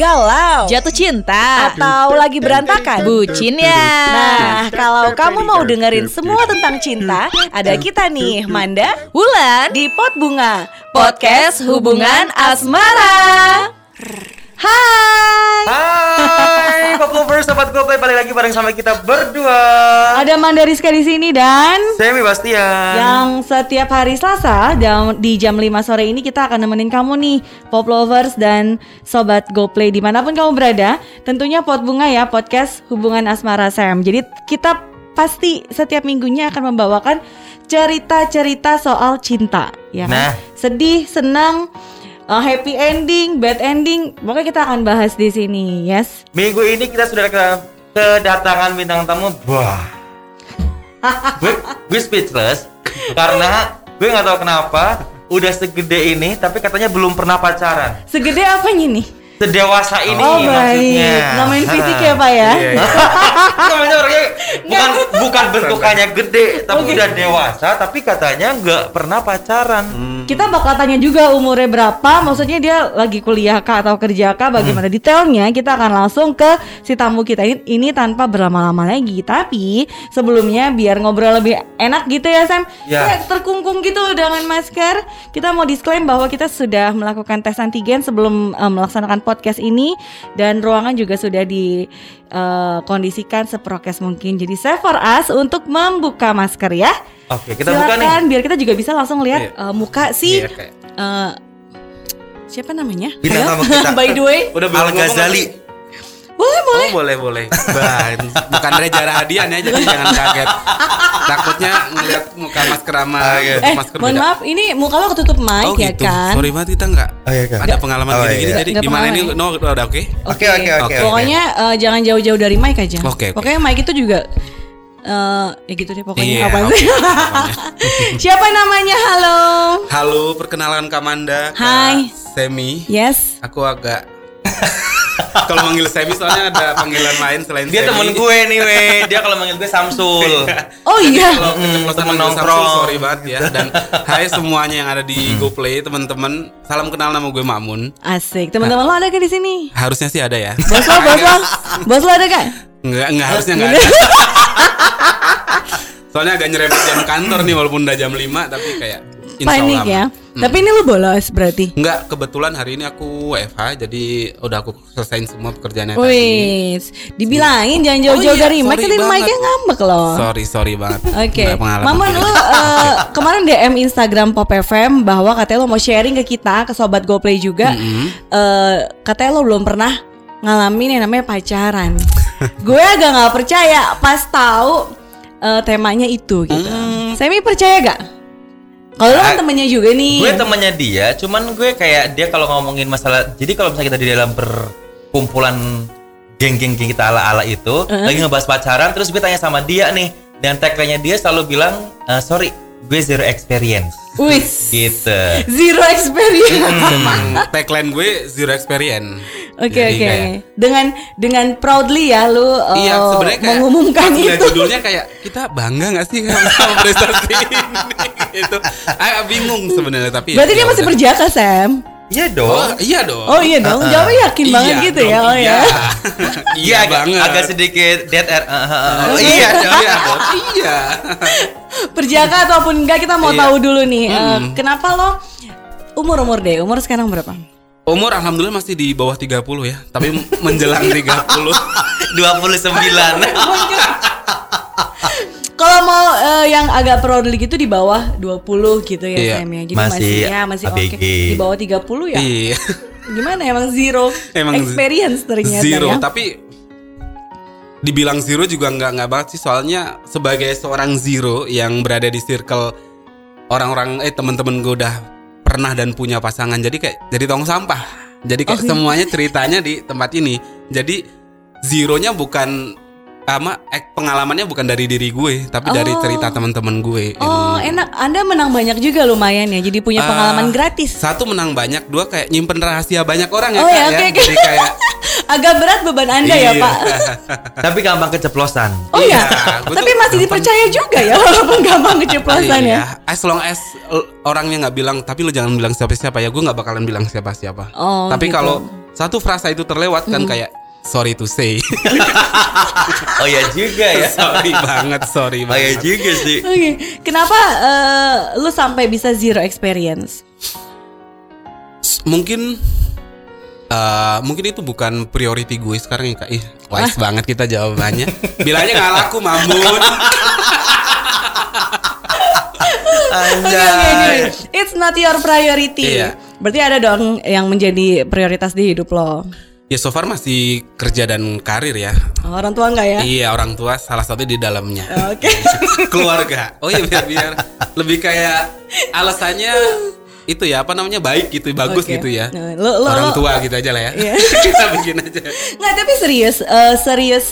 galau, jatuh cinta, atau lagi berantakan? bucin ya. Nah, kalau kamu mau dengerin semua tentang cinta, ada kita nih, Manda, Wulan di Pot Bunga, podcast hubungan asmara. Hai, Hai, Pop Lovers, Sobat Goplay balik lagi bareng sama kita berdua. ada Manda Rizka di sini dan Semi Bastian. yang setiap hari Selasa jam, di jam 5 sore ini kita akan nemenin kamu nih Pop Lovers dan Sobat GoPlay di mana pun kamu berada Tentunya Pot Bunga ya podcast hubungan asmara Sam Jadi kita pasti setiap minggunya akan membawakan cerita-cerita soal cinta ya kan? Nah. Sedih, senang, uh, happy ending, bad ending Pokoknya kita akan bahas di sini yes Minggu ini kita sudah ke- kedatangan bintang tamu. Wah. gue, gue speechless karena gue nggak tahu kenapa udah segede ini tapi katanya belum pernah pacaran. Segede apanya nih? Sedewasa ini oh baik, maksudnya. ngomongin Ha. fisik ya Pak ya Iya, iya. Namanya orangnya bukan bukan bentukannya gede tapi Oke. udah dewasa tapi katanya nggak pernah pacaran. Kita bakal tanya juga umurnya berapa, maksudnya dia lagi kuliah kah atau kerja kah, bagaimana detailnya kita akan langsung ke si tamu kita ini, ini tanpa berlama-lama lagi. Tapi sebelumnya biar ngobrol lebih enak gitu ya Sam, Ya. Kayak terkungkung gitu dengan masker. Kita mau disclaim bahwa kita sudah melakukan tes antigen sebelum eh, melaksanakan podcast ini dan ruangan juga sudah dikondisikan seprokes mungkin. Jadi save for us untuk membuka masker ya. Oke, kita buka nih. Silakan, biar kita juga bisa langsung lihat Iya. uh, muka si Iya, kayak- uh, siapa namanya? Bintang Ayo. tamu kita. By the way, Udah Al Ghazali. Boleh boleh. Oh boleh boleh. Ban. Bukan Reza Rahadian ya jadi jangan kaget. Takutnya ngeliat muka masker sama iya. Eh, masker mohon maaf, ini muka lo ketutup mic Oh ya gitu. kan? Sorry banget kita nggak Oh, iya, Kak. ada pengalaman Oh, gini-gini iya. jadi Nggak gimana ini no udah oke? Oke, oke, oke, oke. Pokoknya uh, jangan jauh-jauh dari mic aja. Oke, oke. Pokoknya mic itu juga uh, ya gitu deh pokoknya Iya, apa sih? pokoknya. siapa namanya? Halo. Halo, perkenalan Kamanda. Hai. Semi. Yes. Aku agak kalau manggil Semi soalnya ada panggilan lain selain Dia Semi. temen gue nih, weh. Dia kalau manggil gue Samsul. Oh iya. Kalau keceplosan temen nongkrong. Samsul, sorry banget ya. Dan hai semuanya yang ada di GoPlay, teman-teman. Salam kenal nama gue Mamun. Asik. Teman-teman lo ada gak di sini? Harusnya sih ada ya. Bos lo, bos lo, bos lo ada gak? Enggak, enggak harusnya enggak ada. Soalnya agak nyerempet jam kantor nih walaupun udah jam 5 tapi kayak insya Panik Allah ya. Hmm. Tapi ini lo bolos berarti. Enggak, kebetulan hari ini aku WFH jadi udah aku selesaiin semua pekerjaannya tadi. Wis, dibilangin jangan jauh-jauh Oh iya, dari banget. mic-nya ngambek loh. Sorry, sorry banget. Oke, pengalaman Maman lu eh, kemarin DM Instagram Pop FM bahwa katanya lo mau sharing ke kita, ke sobat GoPlay juga. Eh, katanya lo belum pernah ngalamin yang namanya pacaran. Gue agak nggak percaya pas tahu eh, temanya itu gitu. Hmm. Semi percaya gak? Kalau lo kan Ah, temennya juga nih. gue temannya dia, cuman gue kayak dia kalau ngomongin masalah. Jadi kalau misalnya kita di dalam perkumpulan geng-geng kita ala-ala itu lagi ngebahas pacaran, terus gue tanya sama dia nih, dan tagline-nya dia selalu bilang, "Eh, sorry, gue zero experience. Wis. Gitu. Zero experience. Emang tagline gue zero experience. Oke Jadi oke. kayak- Dengan dengan proudly ya lu uh, Iya sebenarnya kayak mengumumkan itu. judulnya kayak kita bangga nggak sih sama prestasi ini gitu. Agak bingung sebenarnya tapi. Berarti ya dia masih udah. berjaka Sam. Iya Oh dong. iya dong. Oh iya dong. Jawabnya yakin banget Iya gitu dong, ya. Oh iya. ya. iya agak, banget. agak sedikit dead air. Eh, eh, eh. Oh, iya dong. Iya dong. Iya. Perjaka ataupun enggak kita mau Iya. tahu dulu nih. eh, kenapa lo umur umur deh? Umur sekarang berapa? Umur alhamdulillah masih di bawah 30 ya, tapi menjelang 30. 29. Kalau mau eh, yang agak proudly gitu di bawah 20 gitu ya Iya. Sam ya. Jadi Masih masih, ya masih oke. ABG. Di bawah 30 ya. Iya. Gimana emang zero Emang experience ternyata Zero, ya. tapi dibilang zero juga nggak nggak banget sih soalnya sebagai seorang zero yang berada di circle orang-orang eh teman-teman gue udah pernah dan punya pasangan jadi kayak jadi tong sampah jadi kayak Oh, semuanya ceritanya di tempat ini jadi zeronya bukan ama eh, pengalamannya bukan dari diri gue tapi dari Oh. cerita teman-teman gue Oh Ini. enak, Anda menang banyak juga lumayan ya. Jadi punya Ah, pengalaman gratis. satu menang banyak dua kayak nyimpen rahasia banyak orang ya Oh Kak, ya, ya oke, oke. jadi kayak Agak berat beban Anda ya Iya. Pak. Tapi gampang keceplosan. Oh ya, Iya, gue tapi masih gampang- dipercaya juga ya walaupun gampang keceplosan ya. Iya, as long as orangnya nggak bilang, tapi lu jangan bilang siapa-siapa ya, gue nggak bakalan bilang siapa-siapa. Oh, tapi gitu. kalau satu frasa itu terlewat kan kayak sorry to say. Oh ya juga ya. sorry banget, sorry Oh ya banget. juga sih. Oke, kenapa eh, lu sampai bisa zero experience? S- Mungkin eh, mungkin itu bukan priority gue sekarang ya kak. Ih, wise banget kita jawabannya. Bilangnya nggak laku mamun. Anjay. oke. It's not your priority. Iya. Berarti ada dong yang menjadi prioritas di hidup lo. Ya so far masih kerja dan karir ya. Oh, Orang tua enggak ya? Iya orang tua salah satu di dalamnya. Oke. Keluarga. Oh iya biar biar lebih kayak alasannya itu ya apa namanya baik gitu bagus Oke. gitu ya. Nah, lo- lo- orang lo- tua gitu aja lah ya. Iya. Kita bikin aja. Nggak, tapi serius, eh, serius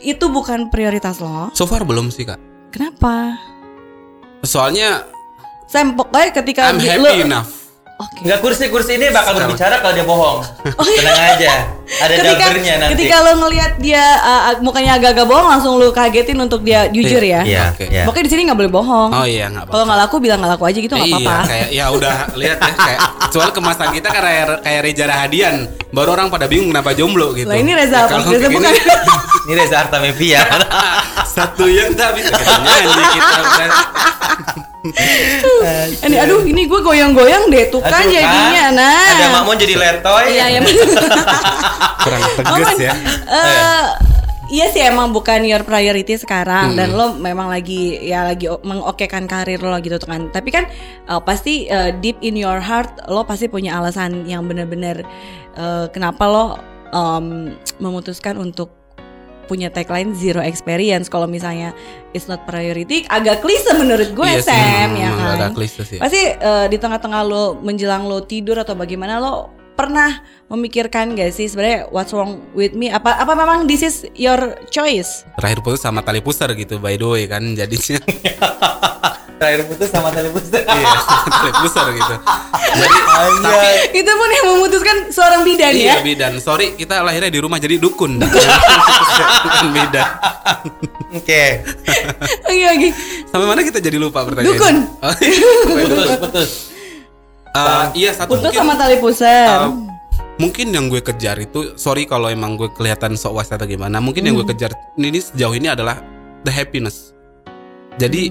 itu bukan prioritas lo. So far belum sih kak. Kenapa? Soalnya Sam pokoknya ketika I'm happy lo- enough. Oke. Enggak kursi-kursi ini bakal berbicara kalau dia bohong. Tenang aja. Ada Oh, iya. Ketika, jawabannya nanti. ketika lo ngelihat dia uh, mukanya agak-agak bohong, langsung lo kagetin untuk dia jujur ya. Iya, Oke. iya. Pokoknya di sini nggak boleh bohong. Oh iya nggak apa-apa. Kalau nggak laku bilang nggak laku aja gitu nggak iya, apa-apa. kayak ya udah lihat ya kayak soal kemasan kita kan kayak kayak Reza Rahadian. Baru orang pada bingung kenapa jomblo gitu. Lah, ini Reza Ya, apa? kalau Reza kayak bukan. Ini Reza Artamevia. satu yang tak bisa kita nyanyi kita. Ini aduh ini gue goyang-goyang deh tuh kan jadinya nah. Ada makmun jadi letoy. Iya iya. Kurang Oh, tegas ya. Eh, Iya sih emang bukan your priority sekarang dan lo memang lagi ya lagi mengokekan karir lo gitu kan. Tapi kan eh, pasti eh, deep in your heart lo pasti punya alasan yang benar-benar eh, kenapa lo em, memutuskan untuk punya tagline zero experience kalau misalnya it's not priority agak klise menurut gue Iya sih, Sam ya memang kan. agak klise sih. Pasti eh, di tengah-tengah lo menjelang lo tidur atau bagaimana lo pernah memikirkan gak sih sebenarnya what's wrong with me? Apa apa memang this is your choice? Terakhir putus sama tali pusar gitu by the way kan jadinya Terakhir putus sama tali putus. iya tali pusar gitu. Jadi Anjay. Itu pun yang memutuskan seorang bidan ya. Iya bidan. Sorry kita lahirnya di rumah jadi dukun. Bukan bidan. Oke. Oke oke. Sampai mana kita jadi lupa pertanyaannya? Dukun. Oh, iya. Putus, putus. Eh, iya satu Putus mungkin sama tali pusar. uh, mungkin yang gue kejar itu sorry kalau emang gue kelihatan sok was atau gimana. Mungkin yang gue kejar ini sejauh ini adalah the happiness. Jadi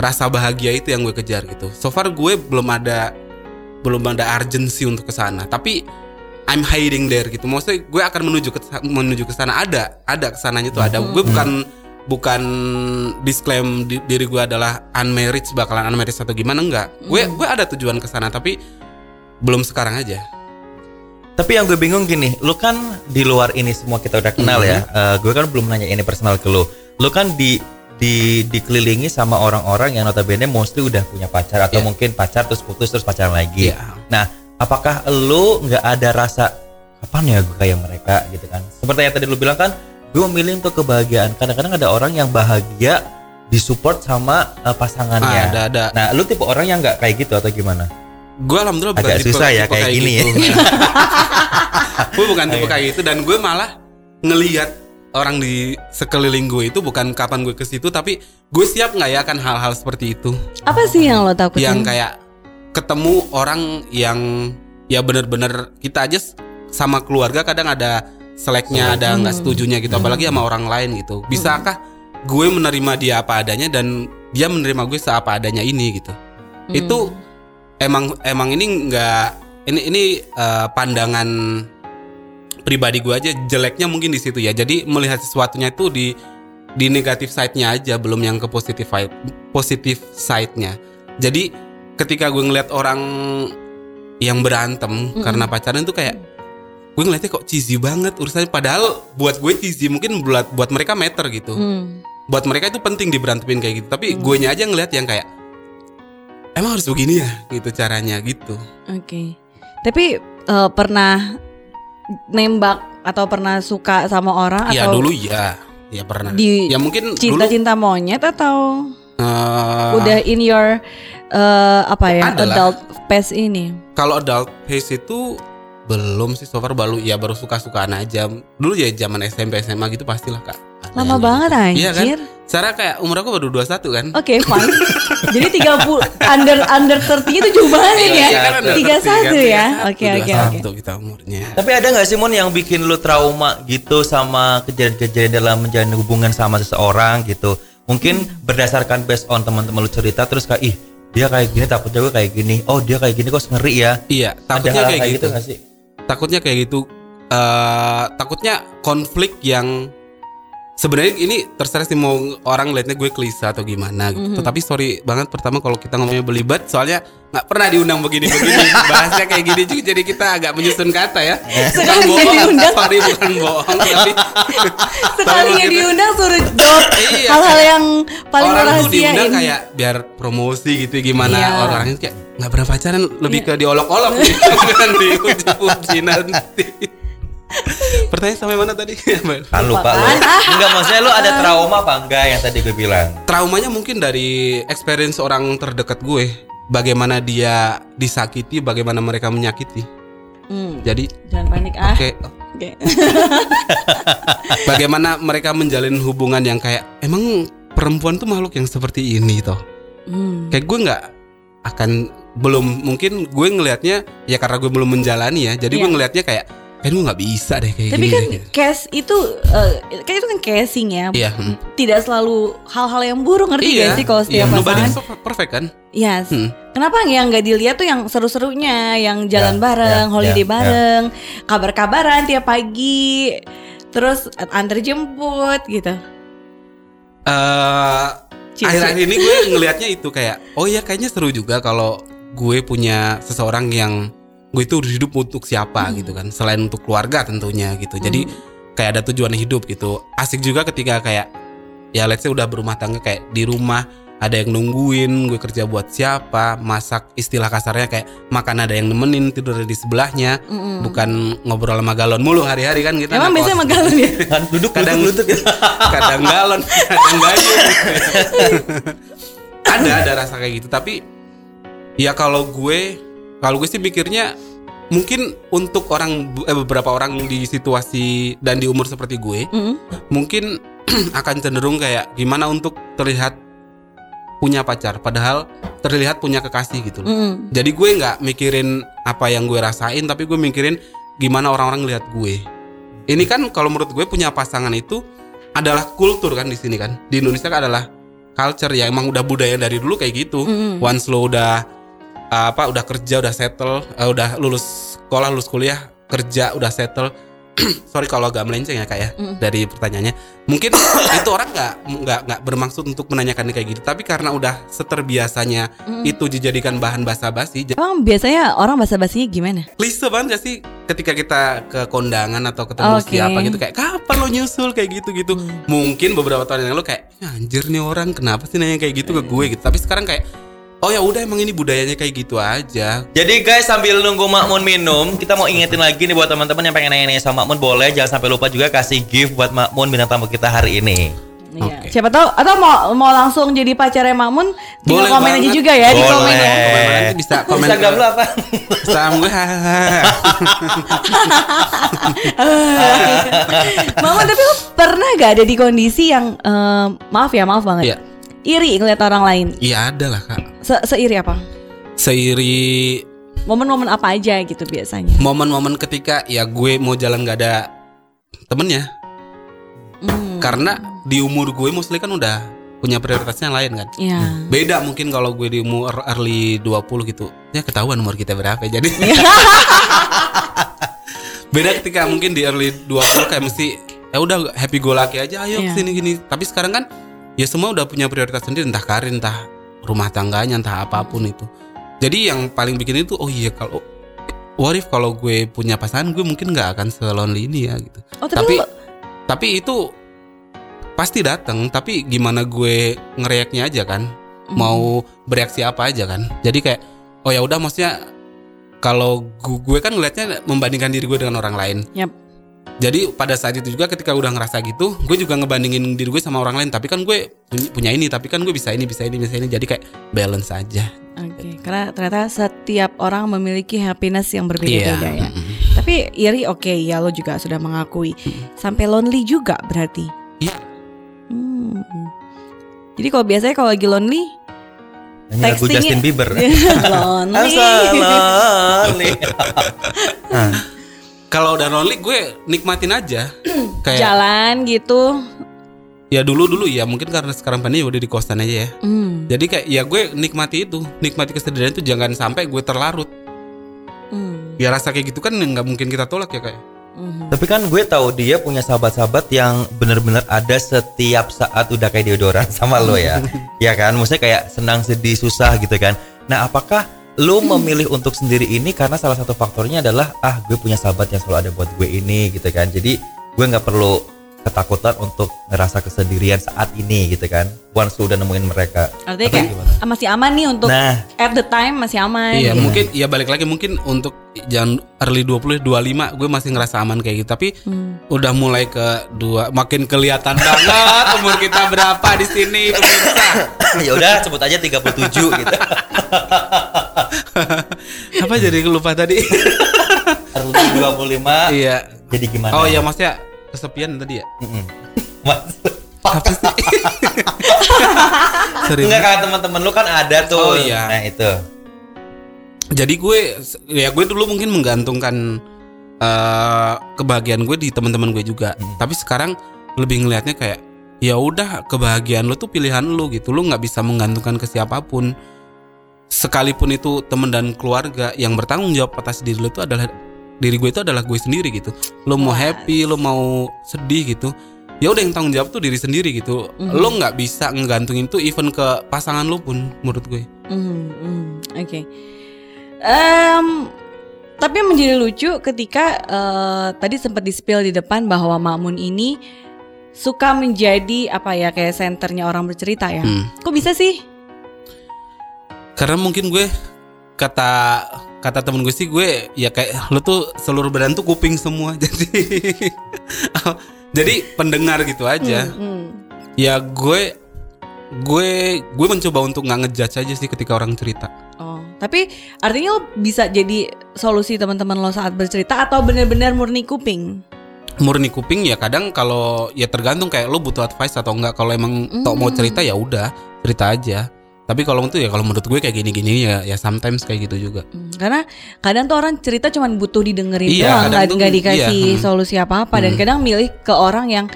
rasa bahagia itu yang gue kejar gitu. So far gue belum ada belum ada urgency untuk ke sana. Tapi I'm hiding there gitu. Maksudnya gue akan menuju ke menuju ke sana ada ada ke sananya tuh ada. Gue bukan bukan disclaim di- diri gue adalah unmarried bakalan unmarried atau gimana enggak. Gue gue ada tujuan ke sana tapi belum sekarang aja. Tapi yang gue bingung gini, lu kan di luar ini semua kita udah kenal ya. Eh, gue kan belum nanya ini personal ke lu. Lu kan di di dikelilingi sama orang-orang yang notabene mostly udah punya pacar atau Iya. mungkin pacar terus putus terus pacaran lagi. Iya. Nah, apakah lu nggak ada rasa kapan ya gue kayak mereka gitu kan? Seperti yang tadi lu bilang kan, gue memilih untuk kebahagiaan. Kadang-kadang ada orang yang bahagia disupport sama eh, pasangannya. Ah, ada ada. Nah, lu tipe orang yang nggak kayak gitu atau gimana? Gue alhamdulillah bukan Agak tipe, susah ya tipe kayak gini ya. gitu. gue bukan tipe kayak gitu dan gue malah ngelihat orang di sekeliling gue itu bukan kapan gue ke situ tapi gue siap nggak ya akan hal-hal seperti itu Apa sih yang lo takutin? yang kayak ketemu orang yang ya bener-bener kita aja sama keluarga kadang ada seleknya ada nggak setujunya gitu apalagi sama orang lain gitu. Bisakah gue menerima dia apa adanya dan dia menerima gue seapa adanya ini gitu? Itu emang emang ini nggak ini ini eh, pandangan pribadi gue aja jeleknya mungkin di situ ya. Jadi melihat sesuatunya itu di di negatif side-nya aja belum yang ke positif side positif side-nya. Jadi ketika gue ngeliat orang yang berantem karena pacaran tuh kayak gue ngeliatnya kok cheesy banget urusannya. Padahal buat gue cheesy mungkin buat buat mereka meter gitu. Hmm. buat mereka itu penting diberantemin kayak gitu. Tapi gue nya aja ngeliat yang kayak emang harus begini ya? gitu caranya gitu. Oke. Tapi eh, pernah nembak atau pernah suka sama orang ya atau dulu ya ya pernah. Di ya mungkin dulu cinta-cinta monyet atau eh, udah in your eh, apa ya Adalah. adult phase ini? kalau adult phase itu belum sih so far baru ya baru suka-sukaan aja dulu ya zaman SMP SMA gitu pastilah kak Lama banget Iya kan? anjir. Sarah kayak umur aku baru 21 kan? Oke, fine. Jadi 30 under under 30 itu jauh banget ya. Iya, kan udah 31 kan, ya. 31, Oke, oke, oke. 21 kita umurnya. Tapi ada nggak sih Mon yang bikin lu trauma gitu sama kejadian-kejadian dalam menjalin hubungan sama seseorang gitu? Mungkin berdasarkan based on teman-teman lu cerita terus kayak ih dia kayak gini takutnya gue kayak gini. Oh dia kayak gini kok ngeri ya. Iya, Ada takutnya hal kayak gitu. nggak sih? Takutnya kayak gitu. eh takutnya konflik yang sebenarnya ini terserah sih mau orang liatnya gue klise atau gimana gitu. Tetapi sorry banget pertama kalau kita ngomongnya belibet soalnya nggak pernah diundang begini-begini. Bahasnya kayak gini juga jadi kita agak menyusun kata ya. Bukan Sekalinya bohong, diundang. sorry bukan bohong tapi Sekalinya kita- diundang suruh jawab Iya, hal-hal yang paling orang tuh rahasia diundang ini. kayak biar promosi gitu gimana Iya. orang-orang kayak nggak pernah pacaran lebih ke diolok-olok gitu kan dipuji-puji nanti. Pertanyaan sampai mana tadi? Kan lupa lu. Enggak maksudnya lu ada trauma apa enggak yang tadi gue bilang? Traumanya mungkin dari experience orang terdekat gue. Bagaimana dia disakiti, bagaimana mereka menyakiti. Hmm, Jadi, jangan panik ah. oke, Oke. bagaimana mereka menjalin hubungan yang kayak emang perempuan tuh makhluk yang seperti ini toh. Hmm. kayak gue nggak akan belum mungkin gue ngelihatnya ya karena gue belum menjalani ya jadi gue Iya. ngelihatnya kayak kayak gue nggak bisa deh kayak Tapi gini kan deh, case itu eh, kan itu kan casing ya. iya hmm. Tidak selalu hal-hal yang buruk ngerti iya gak sih kalau iya, setiap nobody pasangan? perfect kan Yes. Hmm. Kenapa yang nggak dilihat tuh yang seru-serunya, yang jalan Ya, bareng, ya, holiday ya, ya. bareng, kabar-kabaran tiap pagi, terus antar jemput gitu. Eh, Cie, akhir-akhir ini gue ngelihatnya itu kayak oh ya kayaknya seru juga kalau gue punya seseorang yang gue itu hidup untuk siapa Hmm. gitu kan selain untuk keluarga tentunya gitu jadi kayak ada tujuan hidup gitu asik juga ketika kayak ya let's say udah berumah tangga kayak di rumah ada yang nungguin gue kerja buat siapa masak istilah kasarnya kayak makan ada yang nemenin tidur di sebelahnya Mm-mm. bukan ngobrol sama galon mulu hari-hari kan kita Emang biasanya sama galon ya? Kan duduk Kadang- lutut gitu. kadang galon kadang gayung ada ada rasa kayak gitu tapi ya kalau gue kalau gue sih mikirnya mungkin untuk orang eh, beberapa orang di situasi dan di umur seperti gue Mm. mungkin akan cenderung kayak gimana untuk terlihat punya pacar padahal terlihat punya kekasih gitu loh. Mm. Jadi gue nggak mikirin apa yang gue rasain, tapi gue mikirin gimana orang-orang lihat gue. Ini kan kalau menurut gue punya pasangan itu adalah kultur kan di sini kan. Di Indonesia kan adalah culture ya emang udah budaya dari dulu kayak gitu. Mm-mm. Once lo udah apa udah kerja udah settle, uh, udah lulus sekolah lulus kuliah kerja udah settle. Sorry kalau agak melenceng ya kak ya Mm. dari pertanyaannya. Mungkin itu orang nggak nggak nggak bermaksud untuk menanyakan kayak gitu, tapi karena udah seterbiasanya Mm. itu dijadikan bahan basa-basi Emang biasanya orang basa-basinya gimana? klise banget gak sih ketika kita ke kondangan atau ketemu Oke. siapa gitu kayak kapan lo nyusul kayak gitu gitu mungkin beberapa tahun yang lalu kayak "Ya, anjir nih orang kenapa sih nanya kayak gitu ke gue gitu tapi sekarang kayak oh ya udah emang ini budayanya kayak gitu aja Jadi guys sambil nunggu Makmun minum, kita mau ingetin lagi nih buat teman-teman yang pengen nanya-nanya sama Makmun boleh jangan sampai lupa juga kasih gift buat Makmun bintang tamu kita hari ini. Iya. Oke. Siapa tahu atau mau mau langsung jadi pacarnya Makmun tinggal Boleh komen aja banget. juga ya di Boleh. komen ya. Komen nanti bisa komen Instagram ke- lu apa? Instagram gue. Makmun tapi lu pernah gak ada di kondisi yang eh, maaf ya maaf banget. Iya. Iri ngeliat orang lain. Iya ada lah kak Se Seiri apa? seiri Momen-momen apa aja gitu biasanya? momen-momen ketika ya gue mau jalan gak ada temennya Hmm. karena di umur gue mostly kan udah punya prioritasnya lain kan Iya. Beda mungkin kalau gue di umur early 20 gitu. Ya ketahuan umur kita berapa jadi. Beda ketika mungkin di early 20 kayak mesti ya udah happy go lucky aja ayo Iya. ke sini gini. Tapi sekarang kan ya semua udah punya prioritas sendiri entah karir entah rumah tangganya entah apa pun itu. Jadi yang paling bikin itu oh iya kalau what if kalau gue punya pasangan gue mungkin nggak akan selonely ini ya gitu. Oh tapi, Tapi lu- tapi itu pasti datang tapi gimana gue ngereaknya aja kan Hmm. mau bereaksi apa aja kan jadi kayak oh ya udah maksudnya kalau gu- gue kan ngelihatnya membandingkan diri gue dengan orang lain Yap. Jadi pada saat itu juga ketika udah ngerasa gitu gue juga ngebandingin diri gue sama orang lain tapi kan gue punya- ini tapi kan gue bisa ini bisa ini bisa ini jadi kayak balance aja Oke, karena ternyata setiap orang memiliki happiness yang berbeda-beda ya. mm-mm. Tapi iri oke ya lo juga sudah mengakui. Sampai lonely juga berarti. Iya. Hmm. Jadi kalau biasanya kalau lagi lonely, Nyanyi lagu Justin Bieber. lonely. Asalani. Kalau udah lonely gue nikmatin aja. Kayak Jalan gitu. ya dulu dulu ya mungkin karena sekarang pandemi udah di kosan aja ya. Hmm. Jadi kayak ya gue nikmati itu, nikmati kesedihan itu jangan sampai gue terlarut. Hmm. Ya rasa kayak gitu kan nggak mungkin kita tolak ya kayak. Hmm. Tapi kan gue tahu dia punya sahabat-sahabat yang bener-bener ada setiap saat udah kayak deodoran sama lo ya. ya kan? Maksudnya kayak senang sedih susah gitu kan. Nah, apakah lo memilih untuk sendiri ini karena salah satu faktornya adalah ah gue punya sahabat yang selalu ada buat gue ini gitu kan. Jadi gue nggak perlu ketakutan untuk ngerasa kesendirian saat ini gitu kan. Once lu udah nemuin mereka. Artinya kayak gimana? ah, masih aman nih untuk Nah, at the time masih aman. Iya gitu. mungkin ya balik lagi mungkin untuk jangan early 20 25 gue masih ngerasa aman kayak gitu tapi Hmm. udah mulai ke dua makin kelihatan banget umur kita berapa di sini pemirsa. ya udah sebut aja 37 gitu. Apa jadi lupa tadi? Early 25 iya. jadi gimana? Oh iya maksudnya kesepian tadi ya? Mm-mm. Mas, Apa sih? Enggak kan teman-teman lu kan ada tuh. Oh, iya. Nah, itu. Jadi gue ya gue dulu mungkin menggantungkan eh, kebahagiaan gue di teman-teman gue juga. Hmm. Tapi sekarang lebih ngelihatnya kayak ya udah kebahagiaan lo tuh pilihan lo gitu. Lo nggak bisa menggantungkan ke siapa pun. Sekalipun itu teman dan keluarga yang bertanggung jawab atas diri lo itu adalah diri gue itu adalah gue sendiri gitu. Lo mau happy, lo mau sedih gitu. Ya udah yang tanggung jawab tuh diri sendiri gitu. Lo nggak bisa ngegantungin tuh even ke pasangan lo pun menurut gue. Hmm, hmm, Oke. Em, tapi menjadi lucu ketika eh, tadi sempat di-spill di depan bahwa Mamun ini suka menjadi apa ya kayak senternya orang bercerita ya. Hmm. Kok bisa sih? Karena mungkin gue kata kata temen gue sih gue ya kayak lo tuh seluruh badan tuh kuping semua jadi jadi pendengar gitu aja. Hmm, Ya gue gue gue mencoba untuk nggak ngejudge aja sih ketika orang cerita. Oh, tapi artinya lo bisa jadi solusi teman-teman lo saat bercerita atau benar-benar murni kuping? Murni kuping ya kadang kalau ya tergantung kayak lo butuh advice atau enggak. Kalau emang tok mau cerita ya udah cerita aja. Tapi kalau itu ya kalau menurut gue kayak gini-gini ya ya sometimes kayak gitu juga. Hmm, karena kadang tuh orang cerita cuma butuh didengerin Iya, doang, nggak dikasih iya, hmm. solusi apa-apa dan kadang milih ke orang yang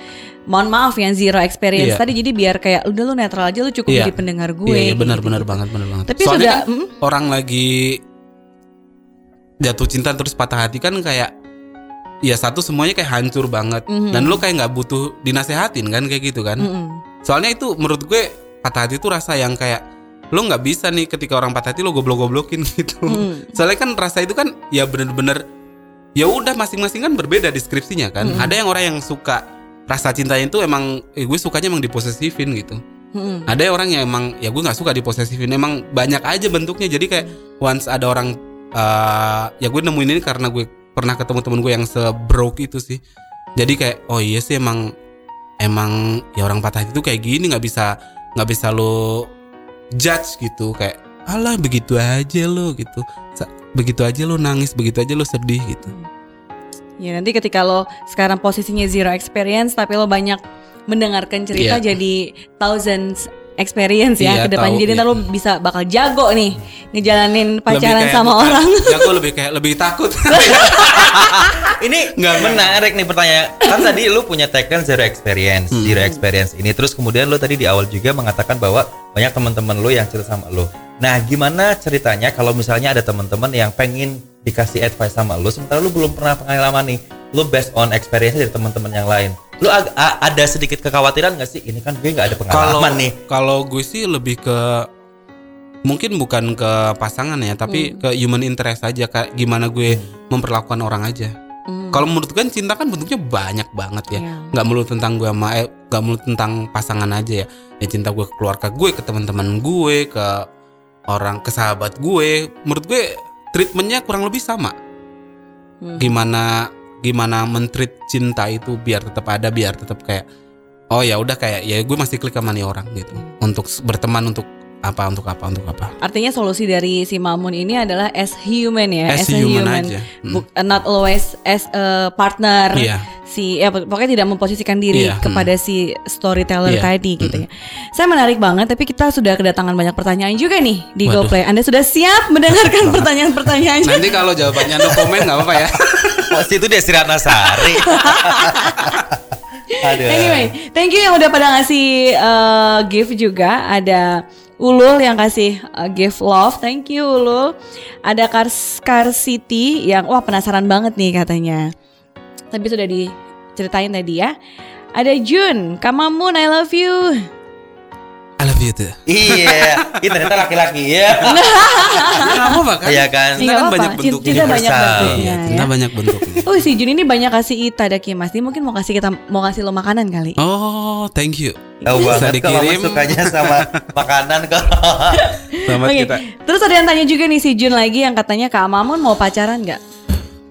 mohon maaf yang zero experience Iya. tadi jadi biar kayak udah lu netral aja lu cukup Iya. jadi pendengar gue. Iya, iya benar gitu. benar banget benar banget. Tapi Soalnya sudah kan mm, orang lagi jatuh cinta terus patah hati kan kayak ya satu semuanya kayak hancur banget Mhm. dan lu kayak nggak butuh dinasehatin kan kayak gitu kan. mm-mm. Soalnya itu menurut gue patah hati itu rasa yang kayak lu nggak bisa nih ketika orang patah hati lu goblok-goblokin gitu. Mhm. Soalnya kan rasa itu kan ya bener-bener ya udah masing-masing kan berbeda deskripsinya kan. Ada yang orang yang suka rasa cintanya itu emang eh, gue sukanya emang diposesifin gitu. Mm-mm. Ada orang yang emang ya gue nggak suka diposesifin emang banyak aja bentuknya jadi kayak once ada orang eh, ya gue nemuin ini karena gue pernah ketemu temen gue yang sebroke itu sih jadi kayak oh iya sih emang emang ya orang patah hati itu kayak gini nggak bisa nggak bisa lo judge gitu kayak alah begitu aja lo gitu. Begitu aja lo nangis begitu aja lo sedih gitu. Ya nanti ketika lo sekarang posisinya zero experience tapi lo banyak mendengarkan cerita Iya. jadi thousands experience ya Iya, ke depan. Jadi iya. ntar lo bisa bakal jago nih ngejalanin pacaran kayak sama bukan- orang. ya gue lebih kayak lebih takut Ini Nggak, menarik nih pertanyaan. Kan tadi lu punya tagline zero experience, Hmm. zero experience ini. Terus kemudian lu tadi di awal juga mengatakan bahwa banyak teman-teman lu yang cerita sama lu. Nah, gimana ceritanya kalau misalnya ada teman-teman yang pengen dikasih advice sama lu, sementara lu belum pernah pengalaman nih. Lu based on experience dari teman-teman yang lain. Lu ag- a- ada sedikit kekhawatiran gak sih? Ini kan gue nggak ada Kalau pengalaman nih. kalau gue sih lebih ke mungkin bukan ke pasangan ya, tapi Hmm. ke human interest aja kayak gimana gue memperlakukan orang aja. Hmm. Kalau menurut gue kan cinta kan bentuknya banyak banget ya. Iya. Nggak melulu tentang gue sama eh, nggak melulu tentang pasangan aja ya. Ya cinta gue ke keluarga gue, ke teman-teman gue, ke orang ke sahabat gue. Menurut gue treatmentnya kurang lebih sama. Hmm. Gimana gimana mentreat cinta itu biar tetap ada, biar tetap kayak oh ya udah kayak ya gue masih klik sama nih orang gitu. Untuk berteman untuk apa untuk apa untuk apa. Artinya solusi dari si Mamun ini adalah as human ya, As a human aja. Hmm. Buk- not always as a partner. Iya. si ya pokoknya tidak memposisikan diri Iya, kepada si storyteller Iya, tadi gitu ya. Saya menarik banget tapi kita sudah kedatangan banyak pertanyaan juga nih di Waduh. GoPlay. Anda sudah siap mendengarkan pertanyaan-pertanyaan? Nanti kalau jawabannya no comment nggak apa-apa ya. Oh, situ Desi Ratnasari. Aduh. Anyway, thank you yang udah pada ngasih uh, gift juga. Ada Ulul yang kasih uh, gift love. Thank you Ulul. Ada Car City yang wah penasaran banget nih katanya. Tapi sudah diceritain tadi ya. Ada Jun, Kamamun I love you. I love you too. Iya, ini ternyata laki-laki ya. Nggak apa-apa kan? Iya kan? Cinta Nggak kan banyak cinta- bentuknya. cinta banyak bentuknya. Cinta banyak bentuknya. Oh si Jun ini banyak kasih Ita daki Mas. Dia mungkin mau kasih kita mau kasih lo makanan kali. Oh, thank you. Tahu banget kalau dikirim. sukanya sama makanan kok. Selamat kita. Terus ada yang tanya juga nih si Jun lagi yang katanya Kak Mamun mau pacaran nggak?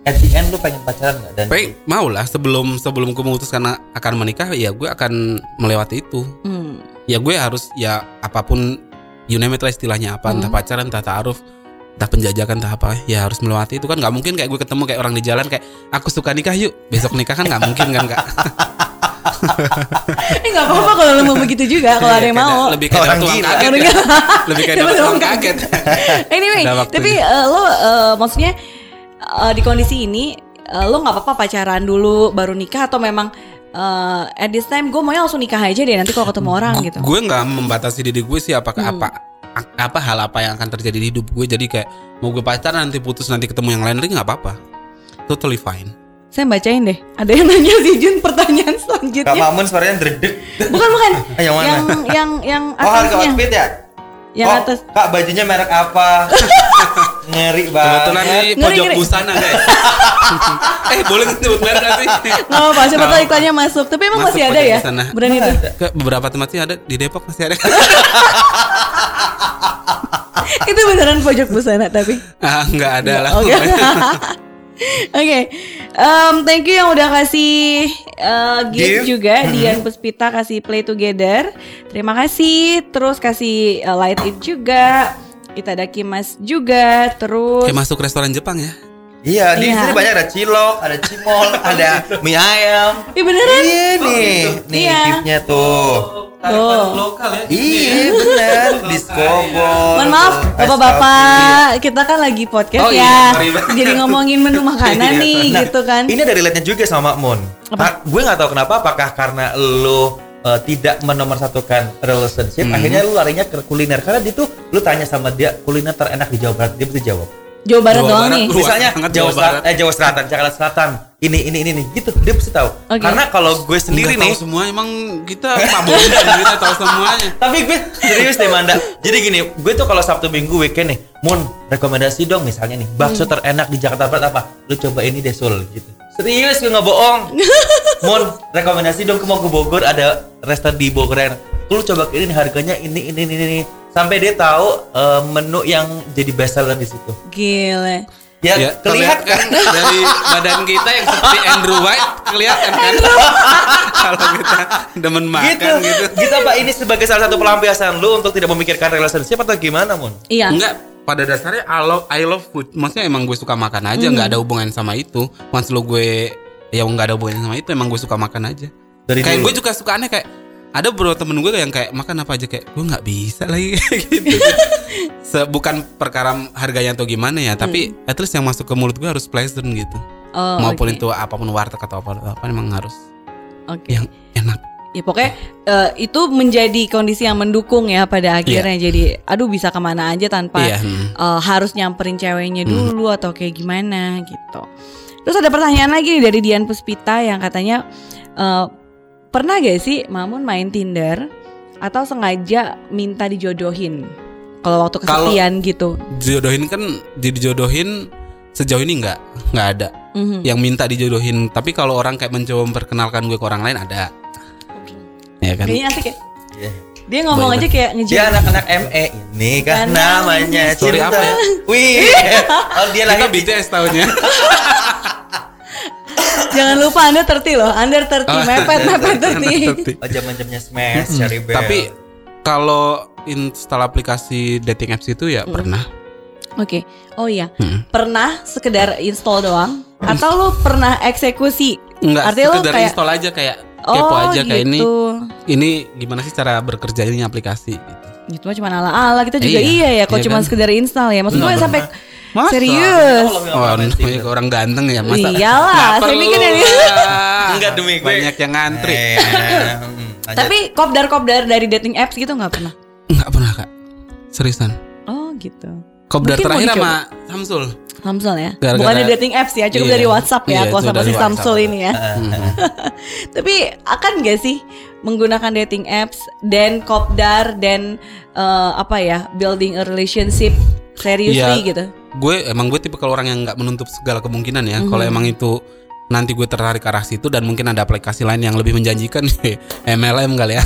At the end lu pengen pacaran gak? Dan Baik, mau lah sebelum sebelum gue memutuskan akan menikah, ya gue akan melewati itu. Hmm. Ya gue harus ya apa pun you name it lah istilahnya apa, entah pacaran, entah ta'aruf, entah penjajakan, entah apa, ya harus melewati itu kan nggak mungkin kayak gue ketemu kayak orang di jalan kayak aku suka nikah yuk, besok nikah kan nggak mungkin kan kak? Eh nggak apa-apa kalau lo mau begitu juga kalau ada yang mau. Lebih kayak Orang gila. kaget. Orang ya. Lebih kayak uang kaget. anyway, tapi eh, lo eh, maksudnya eh, di kondisi ini eh, lo nggak apa-apa pacaran dulu baru nikah atau memang eh, at this time gue maunya langsung nikah aja deh nanti kalau ketemu orang gitu. Gue nggak membatasi diri gue sih apakah Hmm. apa a- apa hal apa yang akan terjadi di hidup gue jadi kayak mau gue pacaran nanti putus nanti ketemu yang lain lagi nggak apa-apa totally fine Saya bacain deh. Ada yang nanya si Jun pertanyaan Kak selanjutnya. Mamun suaranya dredeg. Bukan bukan. Yang mana? Yang yang yang Oh harga outfit ya? Yang oh, atas. Kak bajunya merek apa? Ngeri banget. kebetulan ini Ngeri, pojok ngeri. busana guys eh boleh nyebut merek nggak sih Nggak apa-apa, siapa tahu iklannya masuk. Tapi emang Masuk masih ada ya sana. brand itu. ke beberapa tempat sih ada di Depok masih ada itu beneran pojok busana tapi. ah nggak ada lah Oke. Oke, Em, thank you yang udah kasih eh, gift Gift. juga Dian Puspita kasih play together. Terima kasih. Terus kasih eh, light it juga. Itadaki Mas juga. Terus kayak masuk restoran Jepang ya Iya, di Iya. sini banyak ada cilok, ada cimol, ada mie ayam. Ih beneran? Iya nih, nih Iya. giftnya tuh. Tuh. lokal ya Iya bener, diskobo. Mohon maaf, bapak-bapak, kita kan lagi podcast Oh ya. iya. Jadi ngomongin menu makanan Iya. nih, Nah, gitu kan. Ini ada relate-nya juga sama Mun. Apa? Ah, gue nggak tahu kenapa, apakah karena lo uh, tidak menomorsatukan relationship, Hmm. akhirnya lu larinya ke kuliner. Karena dia tuh, lu tanya sama dia kuliner terenak di Jawa Barat, dia bisa jawab. Jawa Barat Jawa doang Barat nih. Misalnya banget Jawa Jawa Selatan, Barat. eh Jawa Selatan, Jakarta Selatan, ini ini ini nih, gitu dia pasti tahu. Oke. Karena kalau gue sendiri Nggak nih, tahu semua emang kita Pak kita tahu semuanya tapi gue serius deh Manda. Jadi gini, gue tuh kalau Sabtu Minggu weekend nih, Mun rekomendasi dong misalnya nih, bakso terenak di Jakarta Barat apa? Lu coba ini deh Sul gitu. Serius gue nggak bohong. Mun rekomendasi dong ke mau ke Bogor ada restoran di Bogor yang lu coba ini harganya ini ini ini ini sampai dia tahu eh, menu yang jadi best seller di situ. Gile. Ya, Ya, kelihatan kan dari badan kita yang seperti Andrew White kelihatan kan kalau kita demen makan gitu. gitu. gitu. apa ini sebagai salah satu pelampiasan lu untuk tidak memikirkan relationship atau gimana, Mun? Iya. Enggak, pada dasarnya I love, I love food. Maksudnya emang gue suka makan aja, nggak ada hubungan sama itu. Once lo gue ya nggak ada hubungan sama itu, emang gue suka makan aja. Dari kayak dulu. gue juga suka aneh kayak ada beberapa temen gue yang kayak makan apa aja kayak gue nggak bisa lagi gitu. Se- bukan perkara harganya atau gimana ya, tapi at least yang masuk ke mulut gue harus pleasant gitu. Oh, Maupun oke. itu apa pun warteg atau apa apa memang harus Oke. yang enak. Ya pokoknya eh, itu menjadi kondisi yang mendukung ya pada akhirnya. Jadi aduh bisa ke mana aja tanpa Iya, hmm. eh, harus nyamperin ceweknya dulu atau kayak gimana gitu. Terus ada pertanyaan lagi nih dari Dian Puspita yang katanya eh, pernah gak sih Mamun main Tinder atau sengaja minta dijodohin kalau waktu kesepian gitu? Jodohin kan dijodohin sejauh ini nggak nggak ada. Mhm. yang minta dijodohin tapi kalau orang kayak mencoba memperkenalkan gue ke orang lain ada ya kan Kayaknya asik ya. Iya. Dia ngomong Boleh, aja kayak Dia ngejar. anak-anak ME ini kan namanya cinta. apa ya? Wih, oh dia kita lagi BTS tahunnya Jangan lupa Anda terti loh. Anda terti, Oh, mepet, mepet terti. oh zaman-zamannya Smash, Cherry Bell. tapi kalau install aplikasi dating apps itu ya pernah Oke. Oh iya. Hmm. Pernah sekedar install doang atau lu pernah eksekusi Enggak, Artinya lo sekedar kayak install aja kayak Oh, kepo aja kayak ini. gitu. Ini gimana sih cara bekerja ini aplikasi gitu. Gitu mah cuma ala-ala kita juga Iya, iya, ya kalau iya cuma kan? sekedar install ya. Maksud gue sampai Masa? serius. Oh, namanya orang ganteng ya masa? Iyalah, saya mikir lah. Enggak, demi gue. Banyak yang ngantri. Eh. Tapi kopdar-kopdar dari dating apps gitu nggak pernah. Enggak pernah kak. Seriusan. Oh gitu. Kopdar Mungkin terakhir sama Samsul. Samsul ya. Gara-gara- Bukannya dating apps ya, cukup Iya. dari WhatsApp ya, Iya, kalau itu sama si. Samsul ini ya. Tapi akan gak sih menggunakan dating apps dan kopdar dan eh, apa ya, building a relationship seriously Iya. gitu. Gue emang gue tipe kalau orang yang nggak menutup segala kemungkinan ya. Mhm. Kalau emang itu nanti gue tertarik ke arah situ dan mungkin ada aplikasi lain yang lebih menjanjikan MLM kali ya.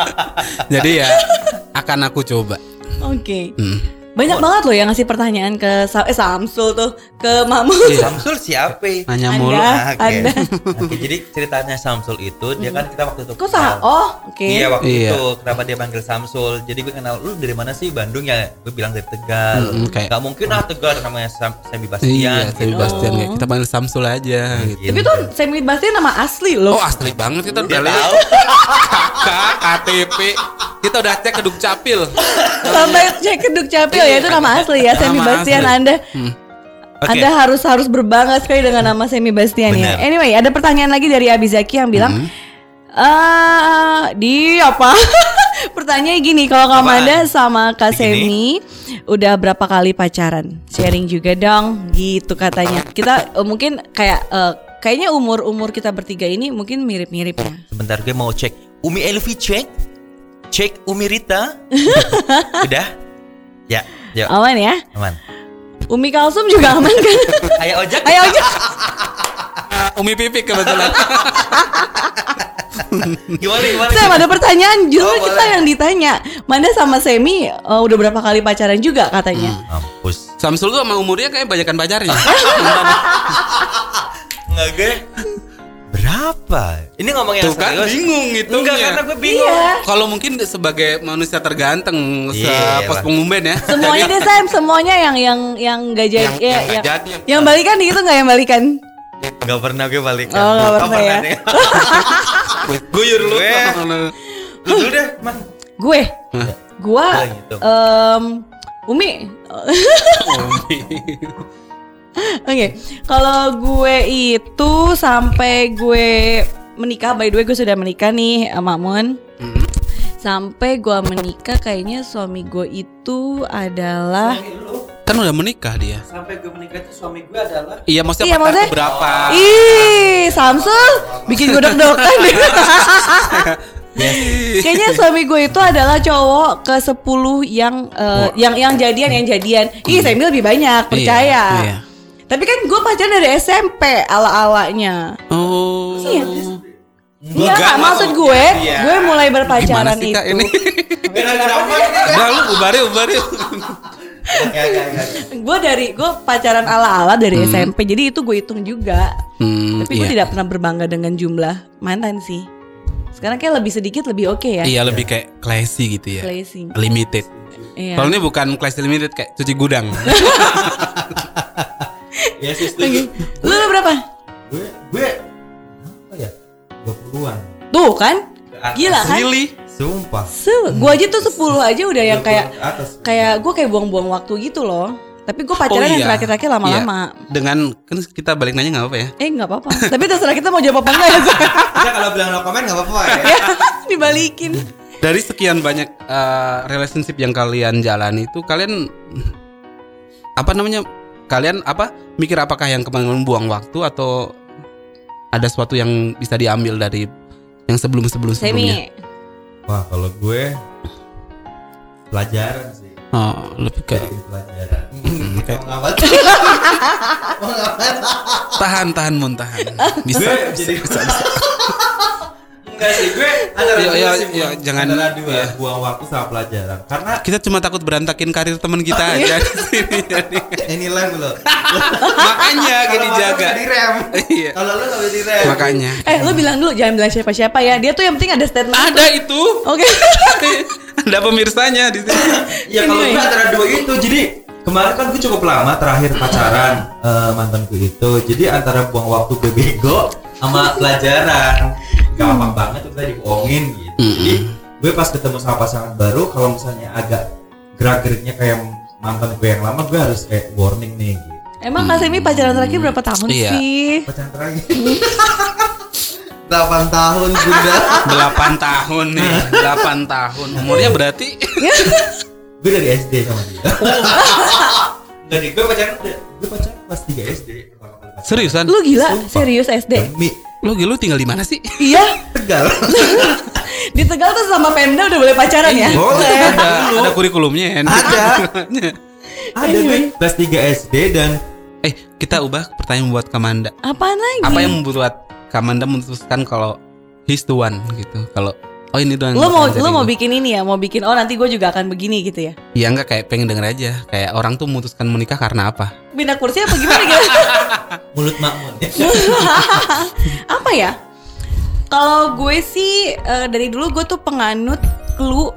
Jadi ya akan aku coba. Oke. Hmm. Banyak banget loh yang ngasih pertanyaan ke Sa- eh, Samsul tuh ke Mamu. Iya. Samsul siapa? Nanya Anda. mulu. Ah, Oke. Anda. Oke, jadi ceritanya Samsul itu dia kan kita waktu itu Kok sah? kenal. Oh, oke. Iya waktu Iya. itu kenapa dia panggil Samsul Jadi gue kenal lu dari mana sih Bandung ya Gue bilang dari Tegal Mm-mm, kayak- Gak mungkin ah Tegal namanya Sam, Semi Bastian Iya, Semi gitu. Bastian kayak kita panggil Samsul aja gitu. Tapi tuh Semi Bastian nama asli loh. Oh asli banget kita udah lihat kakak KTP kita udah cek ke Dukcapil Sampai cek ke Dukcapil ya itu nama asli ya Semi Bastian. Anda. Hmm. Oke. Anda harus harus berbangga sekali dengan nama Semi Bastian ya. Anyway, ada pertanyaan lagi dari Abizaki yang bilang Hmm. eh di apa? Pertanyaannya gini, kalau Apaan? Amanda sama Kak. Semi udah berapa kali pacaran? Sharing juga dong, gitu katanya. Kita eh, mungkin kayak eh, kayaknya umur-umur kita bertiga ini mungkin mirip-mirip ya. Sebentar gue mau cek Umi Elvi cek Cek Umi Rita Udah Ya Yuk Aman ya? Aman Umi Kalsum juga aman kan? Ayo ojek Ayo aja. Umi Pipik kebetulan Gimana gimana Sam ada pertanyaan justru Oh, kita boleh. yang ditanya. Manda sama Semi eh, udah berapa kali pacaran juga katanya. Mampus Samsul tuh sama umurnya kayak banyakan pacarnya Enggak gue Berapa? Ini ngomong yang Tuh kan serius bingung itu Enggak karena gue bingung Iya. Kalau mungkin sebagai manusia terganteng Iya, se pos lah. pengumben ya Semuanya deh Sam, semuanya yang yang yang gak jadi Yang- ya, yang nggak yang, jadi. yang balikan gitu nggak yang balikan? Enggak pernah gue balikan Oh, nggak Kau pernah ya. nih? Guyur lu Gue. Lu dulu deh man Gue, gua Gua gitu. em, Umi. Oke, kalau gue itu sampai gue menikah, by the way gue sudah menikah nih, sama Mun. Hmm. Sampai gue menikah, kayaknya suami gue itu adalah Kan udah menikah dia Sampai gue menikah itu suami gue adalah Iya maksudnya Iya, maksudnya- berapa Ih, Samsul bikin gue deg-degan deh. Kayaknya suami gue itu adalah cowok ke 10 yang eh, yang yang jadian yang jadian. Ih, Semi lebih banyak, percaya. Hmm. iya. Tapi kan gue pacaran dari SMP ala-alanya. Oh Iya. Enggak, Kak, maksud gue, gue mulai berpacaran Gimana sih kak itu. ini Udah lu ubari ubari Gue dari gue pacaran ala-ala dari SMP. Jadi itu gue hitung juga. Hmm, Tapi gue iya. tidak pernah berbangga dengan jumlah mantan sih. Sekarang kayak lebih sedikit lebih oke ya. Iya lebih kayak classy gitu ya Classy. Limited Iya. Kalau ini bukan classy limited kayak cuci gudang Ya sih Oke. Lu, lu berapa? Gue Gue Apa ya 20-an Tuh kan? Gila kan? Really? Sumpah Se, gua aja tuh 10 aja udah yang kayak atas kayak gue kayak buang-buang waktu gitu loh. Tapi gue pacaran Oh, yang iya. terakhir-terakhir lama-lama. Iya. Dengan kan kita balik nanya nggak apa ya? Eh nggak apa-apa. Tapi terserah kita mau jawab apa enggak ya. Kita kalau bilang no comment gak apa-apa ya Ya, Dibalikin. Dari sekian banyak eh, relationship yang kalian jalani itu kalian apa namanya? Kalian apa mikir apakah yang kemarin buang waktu atau ada sesuatu yang bisa diambil dari yang sebelum-sebelum sebelumnya? Semi. Wah kalau gue Pelajaran sih Oh, lebih kayak Bikin pelajaran? Mau ngapain? tahan tahan muntahan. Bisa. Gue bisa, jadi bisa, bisa. Enggak sih gue Antara Iya, dua iya, sih iya, Bang. jangan- Antara dua iya. Buang waktu sama pelajaran Karena Kita cuma takut berantakin karir teman kita aja di sini. Jadi Ini lah loh makanya gini jaga. direm Iya. Kalau lu gak bisa direm Makanya. Eh lu bilang dulu jangan bilang siapa-siapa ya. Dia tuh yang penting ada statement. Ada itu. Oke. Ada pemirsanya di sini. Ya kalau gue antara dua itu Jadi kemarin kan gue cukup lama terakhir pacaran eh, mantanku itu Jadi antara buang waktu gue bego sama pelajaran gampang banget tuh kita dibohongin gitu. Jadi gue pas ketemu sama pasangan baru kalau misalnya agak gerak geriknya kayak mantan gue yang lama gue harus kayak warning nih gitu. Emang Kak Semi pacaran terakhir berapa tahun Iya. sih? pacaran terakhir. 8 tahun bunda. 8 tahun nih 8 tahun. Umurnya berarti? Gue dari SD sama dia. Dari gue pacaran gue pacaran pas 3 SD seriusan? Lu gila, Sumpah. serius SD? demi lu lu tinggal di mana sih? Iya, tegal. Di Tegal tuh sama Pemda udah boleh pacaran ya? boleh. Ada ada kurikulumnya. Ya Ada. ada gue kelas 3 SD dan eh kita ubah pertanyaan buat Kamanda. Apaan lagi? apa yang membuat Kamanda memutuskan kalau he's the one gitu? Kalau oh ini doang Lu yang mau lu jadi mau bikin ini ya? Mau bikin oh nanti gue juga akan begini gitu ya? ya enggak kayak pengen denger aja kayak orang tuh memutuskan menikah karena apa Pindah kursi apa gimana gitu? mulut makmun ya apa ya? Kalau gue sih eh, dari dulu gue tuh penganut clue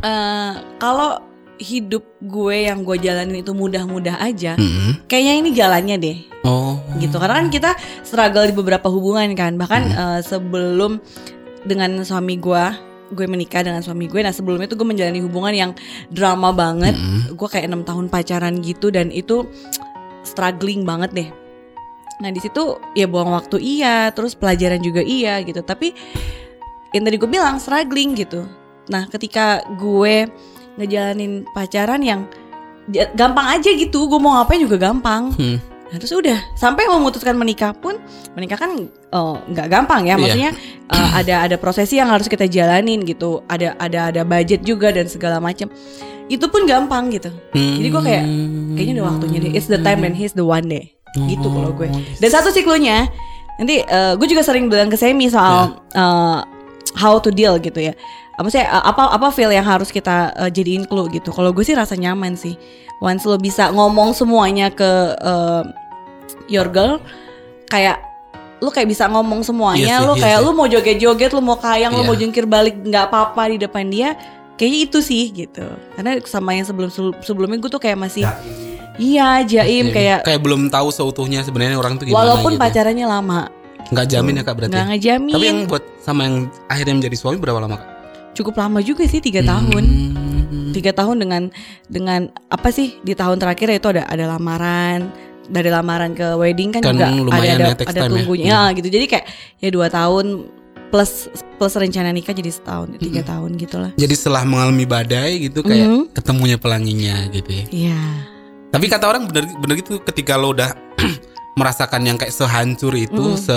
eh, kalau hidup gue yang gue jalanin itu mudah-mudah aja, Mm-mm. kayaknya ini jalannya deh. oh gitu karena kan kita struggle di beberapa hubungan kan bahkan eh, sebelum dengan suami gue gue menikah dengan suami gue. Nah sebelumnya tuh gue menjalani hubungan yang drama banget. Mm-mm. gue kayak enam tahun pacaran gitu dan itu struggling banget deh. Nah di situ ya buang waktu iya terus pelajaran juga iya gitu. Tapi yang tadi gue bilang struggling gitu. Nah ketika gue ngejalanin pacaran yang gampang aja gitu. Gue mau ngapain juga gampang. Hmm. Nah, terus udah sampai memutuskan menikah pun menikah kan oh, nggak gampang Iya. ya maksudnya uh, ada ada prosesi yang harus kita jalanin gitu ada ada ada budget juga dan segala macam itu pun gampang gitu. Jadi gue kayak kayaknya udah waktunya deh. It's the time and he's the one deh. Gitu kalau gue. Dan satu siklunya nanti uh, gue juga sering bilang ke Semi soal uh, how to deal gitu ya apa sih uh, apa apa feel yang harus kita uh, jadiin clue gitu? Kalau gue sih rasa nyaman sih. Once lo bisa ngomong semuanya ke uh, your girl kayak lu kayak bisa ngomong semuanya. Sih, lu iya kayak sih. lu mau joget-joget lu mau kayang lu Iya. mau jungkir balik nggak apa-apa di depan dia kayaknya itu sih gitu. Karena sama yang sebelum sebelumnya gue tuh kayak masih iya jaim kayak kayak belum tahu seutuhnya sebenarnya orang tuh gimana walaupun gitu. pacarannya lama. Nggak jamin ya kak berarti nggak ngejamin. Tapi yang buat sama yang akhirnya menjadi suami berapa lama kak cukup lama juga sih tiga tahun. Hmm. tiga tahun dengan dengan apa sih di tahun terakhir itu ada ada lamaran. Dari lamaran ke wedding kan, Kan juga lumayan ada ya, ada, ada ya. tunggunya. Ya, gitu. Jadi kayak ya dua tahun plus plus rencana nikah jadi setahun tiga tahun gitulah jadi setelah mengalami badai gitu kayak Mhm. ketemunya pelanginya gitu ya. Iya. Tapi kata orang bener bener gitu ketika lo udah merasakan yang kayak sehancur itu Mhm. se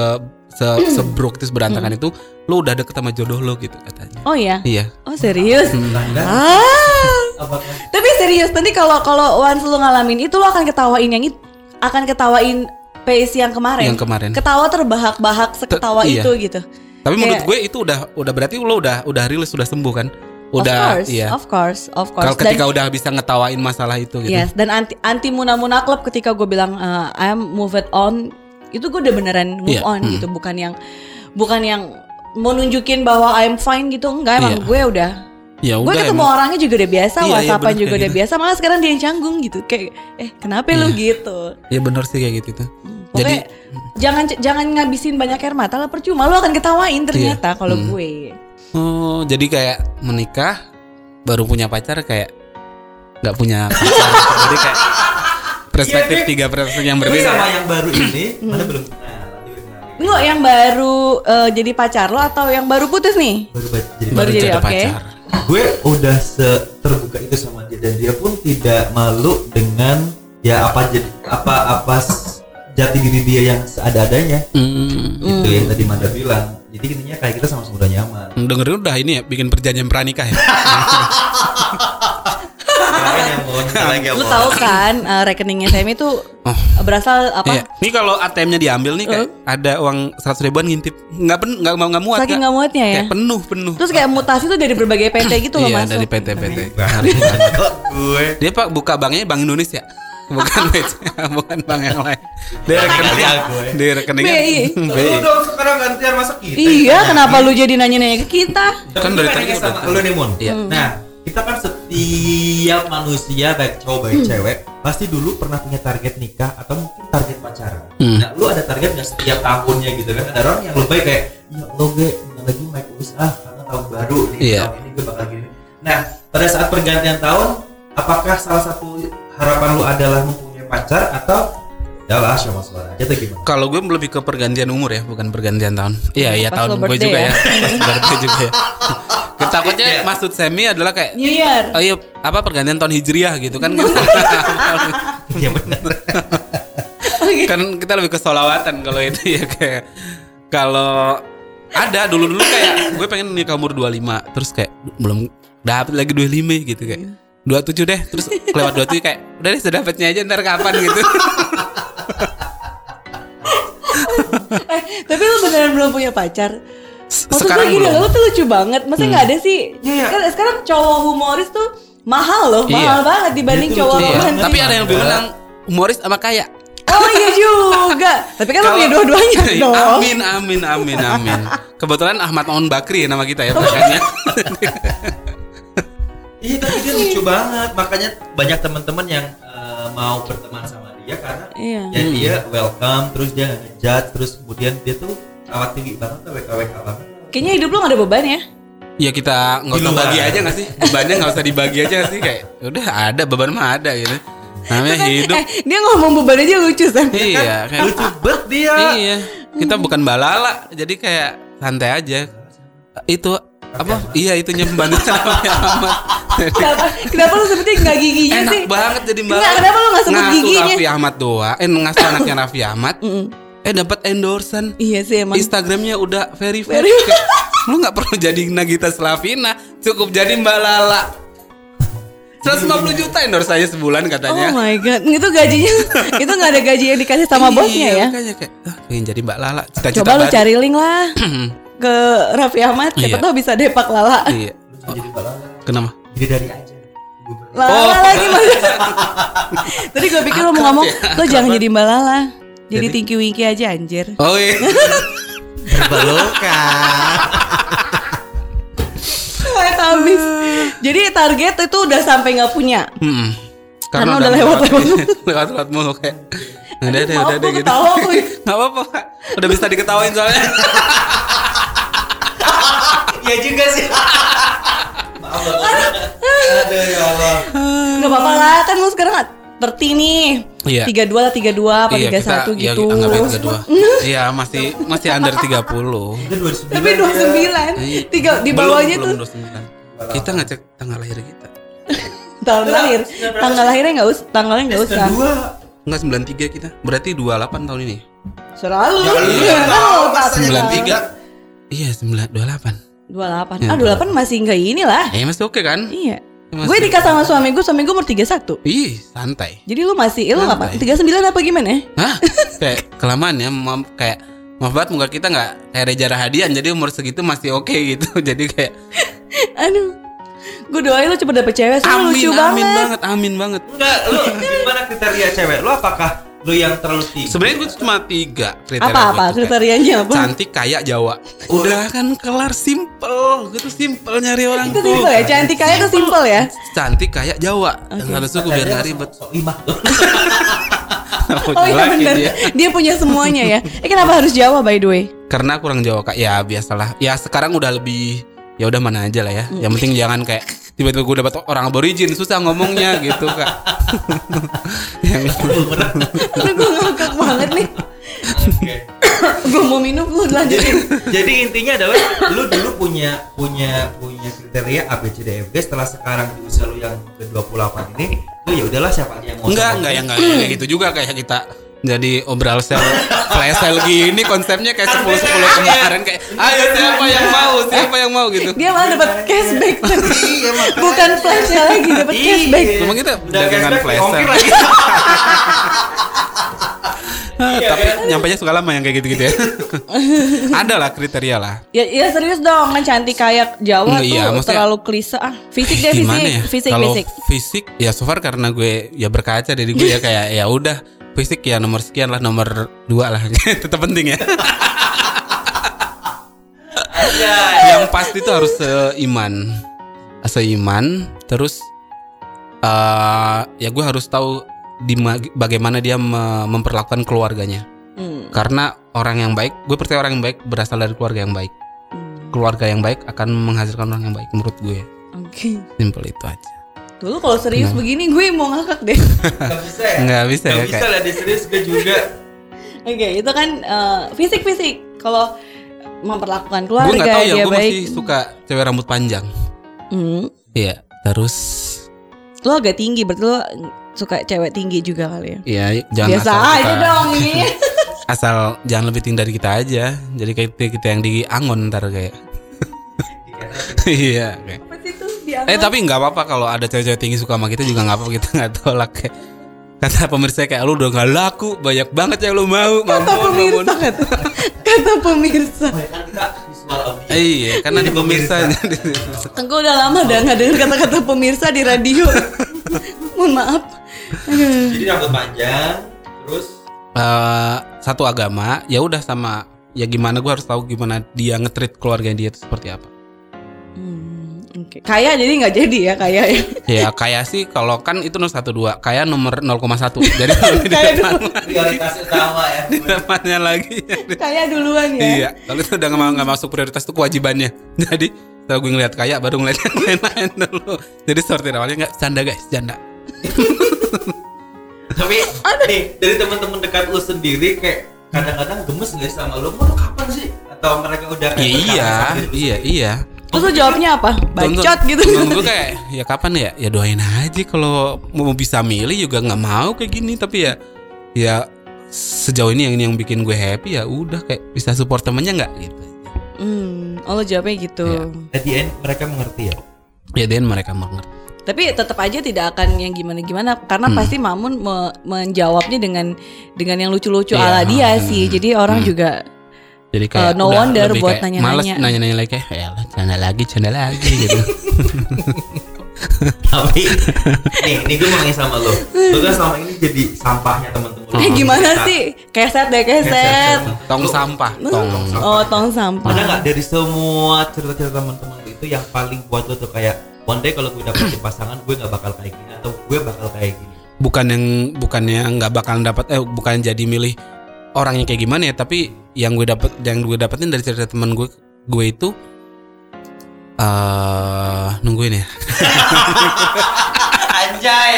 se sebruk itu berantakan itu lo udah deket sama jodoh lo gitu katanya. Oh ya iya. Oh serius? Tangga ah. Tapi serius nanti kalau kalau once lu ngalamin itu lo akan ketawain yang itu akan ketawain pace yang kemarin. Yang kemarin. Ketawa terbahak-bahak seketawa iya. itu gitu. Tapi menurut kayak- gue itu udah udah berarti lo udah udah rilis sudah sembuh kan of udah course iya of course of course kalau Dan- ketika udah bisa ngetawain masalah itu gitu Yes, dan anti anti muna muna club ketika gue bilang uh, I'm moved on, itu gue udah beneran move Iya, on mm. gitu, bukan yang bukan yang mau nunjukin bahwa I'm fine gitu, enggak emang Iya. gue udah. ya Gue ketemu emang. orangnya juga udah biasa, Iya, iya, whatsappan bener juga udah gitu. biasa, malah sekarang dia yang canggung gitu, kayak eh kenapa lu Iya. gitu? ya bener sih kayak gitu tuh Pokoknya jangan jangan ngabisin banyak air mata lah percuma, lu akan ketawain ternyata kalau Mm. gue. Oh, jadi kayak menikah baru punya pacar kayak nggak punya pacar. jadi kayak perspektif Iya, tiga perspektif yang berbeda. sama yang baru ini mana belum gue kenalin. Enggak, yang baru uh, jadi pacar lo atau yang baru putus nih? baru ba- jadi Baru jadi, oke. pacar. gue udah terbuka itu sama dia dan dia pun tidak malu dengan ya apa jadi apa apa jati diri dia yang seada-adanya Hmm, gitu yang tadi Manda bilang jadi intinya kayak kita sama-sama udah nyaman dengerin udah ini ya bikin perjanjian pranikah ya. Lu tahu kan uh, rekeningnya Semi tuh Oh. berasal apa? Iya. Ini kalau ATM-nya diambil nih kayak ada uang seratus ribuan ngintip nggak pen nggak mau nggak muat Saking nggak muatnya ya. Kayak penuh penuh. Terus kayak mutasi tuh dari berbagai PT gitu loh iya masuk. dari PT PT. Kok gue Dia pak buka banknya Bank Indonesia. Bukan BCA, bukan bank yang lain. Dia rekening, aku, ya. dia rekeningnya BI. Lu dong sekarang gantian masa kita Iya, kenapa lu jadi nanya-nanya ke kita? Kan dari tadi udah sama lu nih Mun. Iya. Nah, kita kan setiap manusia baik cowok baik Hmm. cewek pasti dulu pernah punya target nikah atau mungkin target pacaran. Hmm. Nah, lu ada target nggak setiap tahunnya gitu kan? Ada orang yang lebih kayak, ya lo gue bentar lagi mau usaha karena tahun baru nih Iya. tahun ini gue bakal gini. Nah, pada saat pergantian tahun, apakah salah satu harapan lu adalah mempunyai pacar atau ya lah sama suara aja tuh gimana? Kalau gue lebih ke pergantian umur ya, bukan pergantian tahun. Iya, iya tahun gue juga ya. ya. Pas juga ya. Takutnya Iya. maksud Semi adalah kayak New Year. Oh iya, apa pergantian tahun Hijriah gitu kan? Iya benar. kan kita lebih ke solawatan kalau itu ya kayak kalau ada dulu dulu kayak gue pengen nikah umur 25 terus kayak belum dapet lagi 25 gitu kayak 27 deh terus kelewat 27 kayak udah deh sedapatnya aja ntar kapan gitu Eh, tapi lu beneran belum punya pacar? Maksud sekarang gue gini, belum. lu tuh lucu banget. Masa nggak ada sih? Iya. Kan sekarang cowok humoris tuh mahal loh, Iya. mahal banget dibanding cowok Iya, romantis. tapi ada yang lebih menang humoris sama kaya Oh iya juga. Tapi kan lu punya dua-duanya dong. amin amin amin amin kebetulan Ahmad Maun Bakri nama kita ya makanya Iya tapi dia lucu banget makanya banyak teman-teman yang eh, mau berteman sama dia karena Iya. ya dia welcome terus dia nggak ngejudge terus kemudian dia tuh awat tinggi banget tuh WKWK banget. Kayaknya hidup lu gak ada beban ya? ya kita nggak usah bagi aja nggak sih bebannya nggak usah dibagi aja sih kayak udah ada beban mah ada gitu namanya hidup Eh, dia ngomong beban aja lucu Sam. iya kayak Lucu banget dia. Iya, kita bukan balala, jadi kayak santai aja. Itu apa? Iya, itunya pembantu Raffi Ahmad. Kenapa, kenapa lu sebutin gak giginya Enak sih? banget jadi mbak. Enggak, kenapa lu nggak sebut Ngaku giginya? Raffi Ahmad doa, eh ngasih anaknya Raffi Ahmad. Eh dapat endorsan. Iya sih emang. Instagramnya udah verified. Verified. Kayak, Lu nggak perlu jadi Nagita Slavina, cukup jadi Mbak Lala. 150 juta endorse saya sebulan Oh katanya. my god, itu gajinya itu nggak ada gaji yang dikasih sama bosnya Iya, ya? Makanya kayak, ah, pengen jadi Mbak Lala. Coba lu cari link lah ke Raffi Ahmad, siapa Iya. tahu bisa depak Lala. Iya. Balala. Kenapa? Jadi dari aja. Lala Oh. lagi mas. Tadi gue pikir lo mau ngomong, ya, lo jangan jadi mbak Lala. Jadi Jadi? Tinky Winky aja anjir. Oh iya. Berbelokan. Kayak habis. Jadi target itu udah sampai nggak punya. Hmm. Karena udah lewat-lewat mulu. lewat-lewat mulu kayak. Udah deh, udah deh gitu. ketawa, Kuy. Gak apa-apa. Udah bisa diketawain soalnya. Iya juga sih. Maaf. Aduh ya Allah. Gak apa-apa lah, kan lo sekarang terti nih. Iya. Tiga dua lah, tiga dua, apa iya, tiga kita satu ya, gitu. anggap aja tiga dua. Iya, masih masih under 30. Dia 29. Tapi dua sembilan, Iya. tiga di bawahnya belum tuh 29. Kita ngecek tanggal lahir kita. tahun lahir. Tanggal lahirnya nggak usah, tanggalnya nggak usah. Enggak 93 kita. Berarti 28 tahun ini. Selalu. Ya, iya, Iya, kan masa tahu. 93. Iya, 9 28. 28 Ya, Ah 28 masih nggak inilah Eh, masih oke kan? Iya Masih. Gue nikah sama suami gue Suami gue umur 31 Ih, santai. Jadi lu masih eh, Lu apa? Santai. 39 apa gimana ya? Hah? kayak kelamaan ya, maaf, kayak maaf banget muka kita nggak kayak Reza Rahadian jadi umur segitu masih oke gitu. jadi kayak Aduh Gue doain lu cepet dapet cewek Soalnya amin, lucu amin banget. banget, amin banget. Enggak, lu gimana kriteria cewek? Lu apakah lu yang terlalu tinggi? Sebenarnya gue cuma tiga kriteria. Tuh, kayak kriterianya apa? Cantik, kaya, Jawa. Udah kan kelar simple. Gue tuh simple nyari orang Itu simple ya Cantik kaya tuh simple ya Cantik, kaya, Jawa. Dan habis itu gue biar nggak ribet. Oh iya bener Dia punya semuanya ya Eh kenapa harus Jawa by the way? Karena kurang Jawa kak. Ya biasalah. Ya sekarang udah lebih ya udah mana aja lah ya. Hmm. Yang penting jangan kayak tiba-tiba gue dapat orang aborigin susah ngomongnya gitu kak. Yang Aduh gue ngakak banget nih. Oke. Gue mau minum lu lanjutin. Jadi intinya adalah lu dulu punya punya punya kriteria A B C D F G setelah sekarang di usia lu yang ke-28 ini lu ya udahlah siapa aja yang mau enggak enggak yang enggak kayak gitu juga kayak kita jadi obral sel flash sale gini konsepnya kayak sepuluh sepuluh kemarin kayak ayo siapa yang mau siapa yang mau gitu Dia malah dapat cashback Iya, makanya. Bukan flashnya lagi dapat Iya. cashback Emang kita dagangan flash sale. Ah, Iya, tapi kan? nyampainya suka lama yang kayak gitu-gitu ya ada lah kriteria lah Ya, ya serius dong kan cantik kayak Jawa tuh iya, maksudnya- terlalu klise ah. Fisik deh gimana fisik, ya fisik kalau fisik. fisik ya so far karena gue ya berkaca dari gue ya kayak ya udah fisik ya nomor sekian lah nomor dua lah. Tetap penting ya. Yang pasti itu harus seiman. Seiman terus eh ya gue harus tahu di ma- bagaimana dia me- memperlakukan keluarganya. Hmm. karena orang yang baik gue percaya orang yang baik berasal dari keluarga yang baik. Hmm. keluarga yang baik akan menghasilkan orang yang baik menurut gue Oke. simple itu aja Dulu kalau serius begini gue mau ngakak deh. Gak bisa ya? nggak bisa Gak ya bisa kayak lah di serius gue juga. Oke, itu kan eh, fisik-fisik. Kalau memperlakukan gue keluarga nggak tahu ya dia gue baik. masih suka cewek rambut panjang Hmm. iya terus Lo agak tinggi, berarti lo suka cewek tinggi juga kali ya. ya jangan Biasa asal aja kita- dong ini. asal jangan lebih tinggi dari kita aja jadi kayak kita, yang di angon ntar kayak iya kayak Eh tapi nggak apa-apa. Kalau ada cewek-cewek tinggi suka sama kita juga nggak apa-apa. Kita nggak tolak. Kayak kata pemirsa kayak lu udah nggak laku. Banyak banget yang lu mau. Kata mampun pemirsa. Kata, kata pemirsa. kan kita visual audio. Eh, iya karena di pemirsa. Aku udah lama dah nggak dengar kata-kata pemirsa di radio. Mohon maaf. Jadi rambut panjang, terus? Eh, satu agama ya udah sama ya gimana gua harus tahu gimana dia ngetrit keluarga dia itu seperti apa Oke. Kaya jadi nggak jadi ya kaya ya. ya kayak sih kalau kan itu nomor satu dua kayak nomor 0,1 jadi di Kaya depan prioritas utama ya. di depannya lagi Kaya duluan ya. Iya, kalau itu udah nggak masuk prioritas itu kewajibannya. Jadi setelah gue ngeliat kaya baru ngeliat yang lain-lain dulu. Jadi sortir awalnya nggak canda guys, canda. Tapi nih dari teman-teman dekat lu sendiri kayak kadang-kadang gemes nggak sih sama lu? Mau lu kapan sih? Atau mereka udah kayak Ya, iya, iya, iya. Terus lo jawabnya apa? Bacot gitu. Menurut gue kayak ya kapan ya? Ya doain aja kalau mau bisa milih juga nggak mau kayak gini. Tapi ya ya sejauh ini yang ini yang bikin gue happy ya udah kayak bisa support temennya nggak gitu. Hmm, oh lo jawabnya gitu. Iya. At the end mereka mengerti ya. Ya dan mereka mengerti. Tapi tetap aja tidak akan yang gimana-gimana karena Hmm. pasti Mamun me- menjawabnya dengan dengan yang lucu-lucu Iya, ala dia hmm, sih. Jadi orang hmm. juga Jadi Uh, kayak no udah wonder lebih buat kayak nanya-nanya. Males nanya-nanya lagi kayak ya lah, canda lagi, canda lagi gitu. Tapi nih, nih gue mau nanya sama lo. Lo kan selama ini jadi sampahnya teman-teman. eh gimana Kita- sih? Keset deh keset. Tong sampah, tong. Oh tong sampah. Ada nggak dari semua cerita-cerita teman-teman itu yang paling buat lo tuh kayak one day kalau gue dapetin pasangan gue nggak bakal kayak gini atau gue bakal kayak gini. bukan yang bukannya nggak bakalan dapat eh bukan jadi milih orangnya kayak gimana ya tapi yang gue dapet yang gue dapetin dari cerita teman gue gue itu eh nungguin ya Anjay,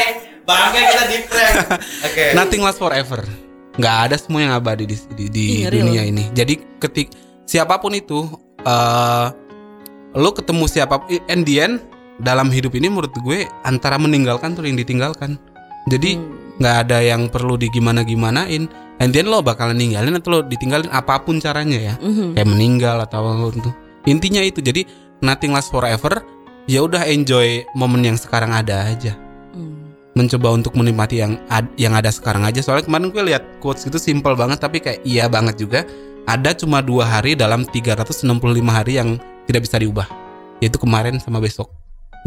bangga kita di prank. Oke. nothing lasts forever nggak ada semua yang abadi di di, di Ih, ngeri dunia ini jadi ketik siapa pun itu eh lo ketemu siapa in the end dalam hidup ini menurut gue antara meninggalkan tuh yang ditinggalkan jadi Hmm. nggak ada yang perlu digimana gimanain and then lo bakalan ninggalin atau lo ditinggalin apa pun caranya ya. Mhm. kayak meninggal atau apa itu intinya itu jadi nothing lasts forever. Ya udah enjoy momen yang sekarang ada aja. Hmm. mencoba untuk menikmati yang ad- yang ada sekarang aja. Soalnya kemarin gue lihat quotes itu simple banget tapi kayak iya banget juga. Ada cuma dua hari dalam 365 hari yang tidak bisa diubah. Yaitu kemarin sama besok.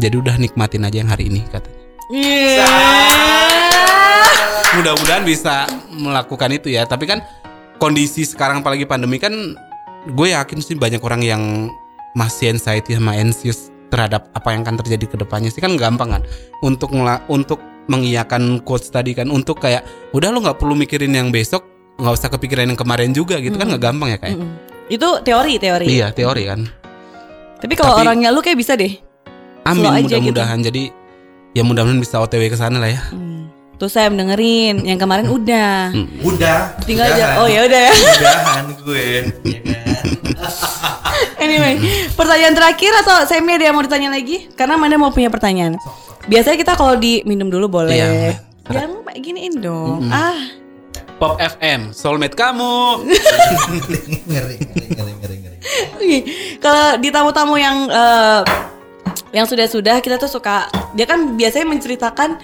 Jadi udah nikmatin aja yang hari ini katanya. Iya. Mudah-mudahan bisa melakukan itu ya tapi kan kondisi sekarang apalagi pandemi kan gue yakin sih banyak orang yang masih anxiety sama anxious terhadap apa yang akan terjadi ke depannya sih kan gampang kan untuk untuk mengiyakan quotes tadi kan untuk kayak udah lo nggak perlu mikirin yang besok nggak usah kepikiran yang kemarin juga gitu kan nggak gampang ya kayak Mm-mm. Itu teori teori. iya teori kan Tapi kalau orangnya lu kayak bisa deh. amin gitu. mudah-mudahan jadi ya mudah-mudahan bisa otw ke sana lah ya Hmm. Tuh saya dengerin yang kemarin udah. Hmm. Udah. Tinggal udahan. aja. Oh ya udah ya. Udahan gue. ya kan? Anyway, pertanyaan terakhir atau Semi ada yang mau ditanya lagi? Karena Manda mau punya pertanyaan. Biasanya kita kalau di minum dulu boleh. Iya, Jangan lupa giniin dong. Ah, Pop FM soulmate kamu ngeri, ngeri, ngeri, ngeri, ngeri. Oke, kalau di tamu-tamu yang eh, yang sudah-sudah kita tuh suka dia kan biasanya menceritakan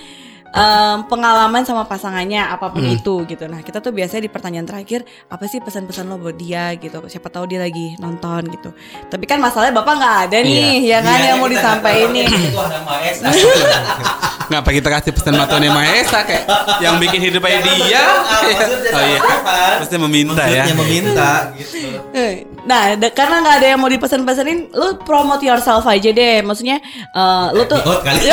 em, pengalaman sama pasangannya apa pun itu gitu. Nah kita tuh biasanya di pertanyaan terakhir apa sih pesan-pesan lo buat dia gitu. Siapa tahu dia lagi nonton gitu. Tapi kan masalahnya bapak nggak ada nih ya kan Iya, yang mau kita disampaikan nggak nih. tahu Itu ada Maes. Ngapa kita kasih pesan Matone Mahesa kayak yang bikin hidup aja dia? Maksudnya Oh iya. apa? Pasti meminta ya. Meminta gitu. Eh, Nah, karena nggak ada yang mau dipesan-pesanin, lu promote yourself aja deh. Maksudnya, eh, lu tuh Ikut kali.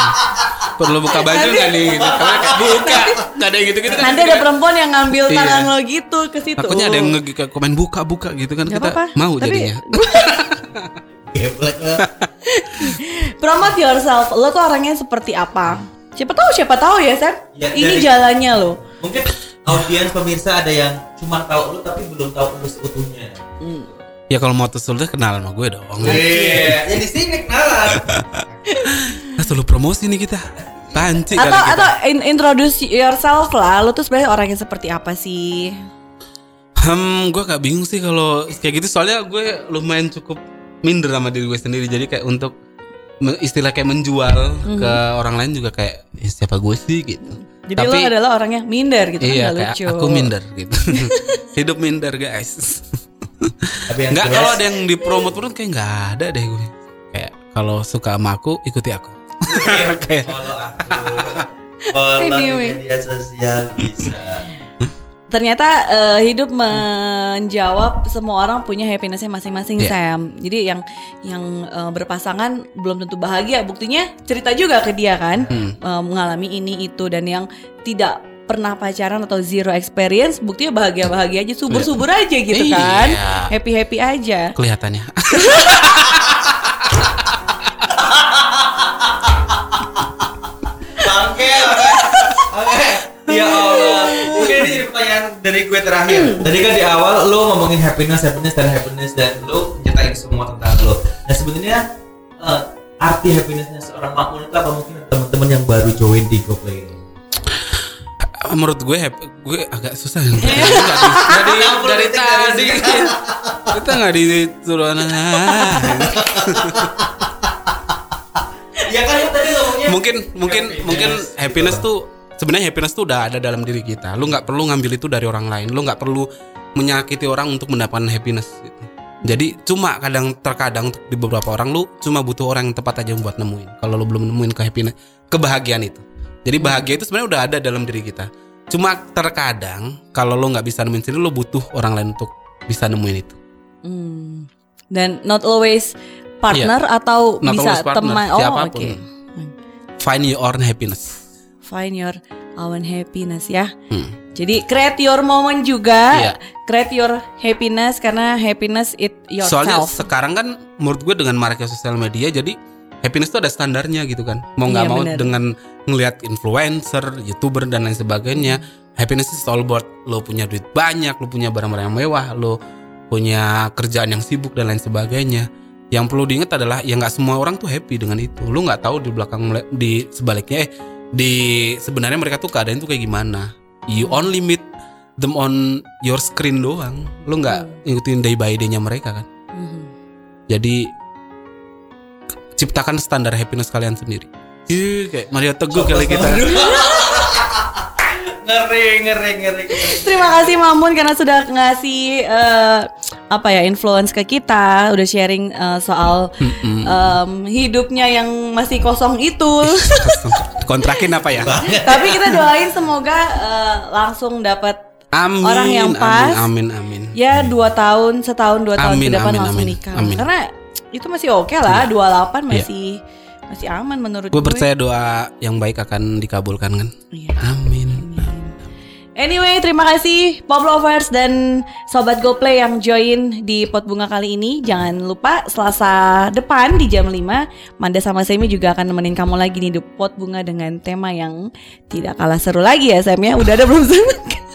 Perlu buka baju nggak nih? Gitu. Karena buka, nggak ada yang gitu-gitu kan. nanti ada perempuan yang ngambil Iya. tangan lo gitu ke situ. Takutnya ada yang komen buka-buka gitu kan Nggak kita apa-apa. mau Tapi- jadinya. Lo. promote yourself. Lo tuh orangnya seperti apa? Siapa tahu, siapa tahu ya, Sam. Ya, Ini dari- jalannya lo. Mungkin audiens pemirsa ada yang cuma tahu lu tapi belum tahu lu seutuhnya. Ya kalau mau tuh sudah kenal sama gue dong. Iya, ya di sini kenalan. Nah, selalu promosi nih kita. Panci Atau kita. atau in- introduce yourself lah. Lo tuh sebenarnya orangnya seperti apa sih? Hmm, gue gak bingung sih kalau kayak gitu soalnya gue lumayan cukup minder sama diri gue sendiri. Jadi kayak untuk istilah kayak menjual ke orang lain juga kayak "Ya, siapa gue sih gitu. Jadi lo adalah orang yang minder gitu iya kan nggak kayak lucu. aku minder gitu. Hidup minder guys. Tapi jelas- kalau ada yang dipromot pun kayak nggak ada deh gue. Kayak kalau suka sama aku ikuti aku. Kalau aku Anyway. media sosial bisa. Ternyata eh, hidup menjawab semua orang punya happinessnya masing-masing Iya. Sam. Jadi yang yang eh, berpasangan belum tentu bahagia. Buktinya cerita juga ke dia kan Hmm. eh, mengalami ini itu dan yang tidak pernah pacaran atau zero experience buktinya bahagia-bahagia aja subur-subur aja gitu Iya. kan. Happy-happy aja. kelihatannya. Ya Allah. Mungkin ini jadi pertanyaan dari gue terakhir. Tadi kan di awal lo ngomongin happiness, happiness dan happiness dan lo nyatain semua tentang lo. Nah sebenarnya eh, arti happinessnya seorang makmur itu apa mungkin teman-teman yang baru join di GoPlay ini? menurut gue happy, gue agak susah nggak di- dari tadi kita nggak disuruh anak. Ya kan lo tadi ngomongnya mungkin mungkin mungkin happiness tuh sebenarnya happiness tuh udah ada dalam diri kita. Lu nggak perlu ngambil itu dari orang lain. Lu nggak perlu menyakiti orang untuk mendapatkan happiness gitu. Jadi cuma kadang terkadang untuk di beberapa orang lu cuma butuh orang yang tepat aja buat nemuin. Kalau lu belum nemuin ke happiness, kebahagiaan itu. Jadi bahagia itu sebenarnya udah ada dalam diri kita. Cuma terkadang kalau lu nggak bisa nemuin sendiri, lu butuh orang lain untuk bisa nemuin itu. Hmm. Dan not always partner atau Iya. Not bisa teman. Oh, siapa pun. oke. Find your own happiness. Find your own happiness ya. Hmm. Jadi create your moment juga, Iya. create your happiness karena happiness it Soalnya yourself. sekarang kan menurut gue dengan maraknya sosial media jadi happiness itu ada standarnya gitu kan. Mau nggak Iya, mau bener. dengan ngelihat influencer, youtuber dan lain sebagainya, happiness is all about lo punya duit banyak, lo punya barang-barang yang mewah, lo punya kerjaan yang sibuk dan lain sebagainya. Yang perlu diingat adalah ya nggak semua orang tuh happy dengan itu. Lo nggak tahu di belakang di sebaliknya eh di sebenarnya mereka tuh keadaan tuh kayak gimana. You only meet them on your screen doang. Lo nggak ngikutin day by day-nya mereka kan. Mhm. Jadi ciptakan standar happiness kalian sendiri. Ih, kayak Mario Teguh kali kita. ngeri ngeri ngeri. ngeri. Terima kasih Mamun karena sudah ngasih eh, apa ya influence ke kita, udah sharing eh, soal em, hidupnya yang masih kosong itu. Kontrakin apa ya? Tapi kita doain semoga eh, langsung dapat Amin. Orang yang pas. Amin, amin. amin. ya dua tahun setahun dua tahun Amin, ke depan amin, langsung amin, nikah. amin. Iya. Karena itu masih oke lah, 28 masih masih aman menurut Gue percaya doa yang baik akan dikabulkan kan. Iya. Amin. Anyway, terima kasih Pop Lovers dan Sobat GoPlay yang join di Pot Bunga kali ini. Jangan lupa Selasa depan di jam 5 Manda sama Semi juga akan nemenin kamu lagi nih di Pot Bunga dengan tema yang tidak kalah seru lagi ya Sam ya. Udah ada belum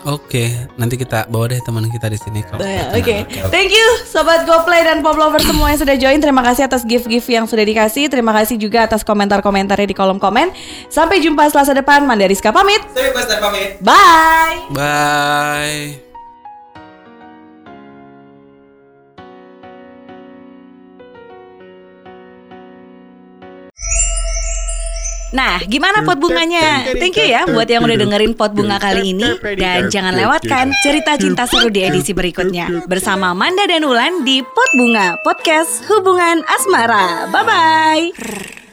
Oke, nanti kita bawa deh teman kita di sini kalau. Oke, thank you Sobat GoPlay dan Pop Lovers semua yang sudah join. Terima kasih atas gift-gift yang sudah dikasih. Terima kasih juga atas komentar-komentarnya di kolom komen. Sampai jumpa Selasa depan. Manda Rizka pamit. Saya Mas dan pamit. Bye. Bye. Nah, gimana pot bunganya? Thank you ya buat yang udah dengerin pot bunga kali ini dan jangan lewatkan cerita cinta seru di edisi berikutnya bersama Manda dan Ulan di Pot Bunga Podcast Hubungan Asmara. Bye bye.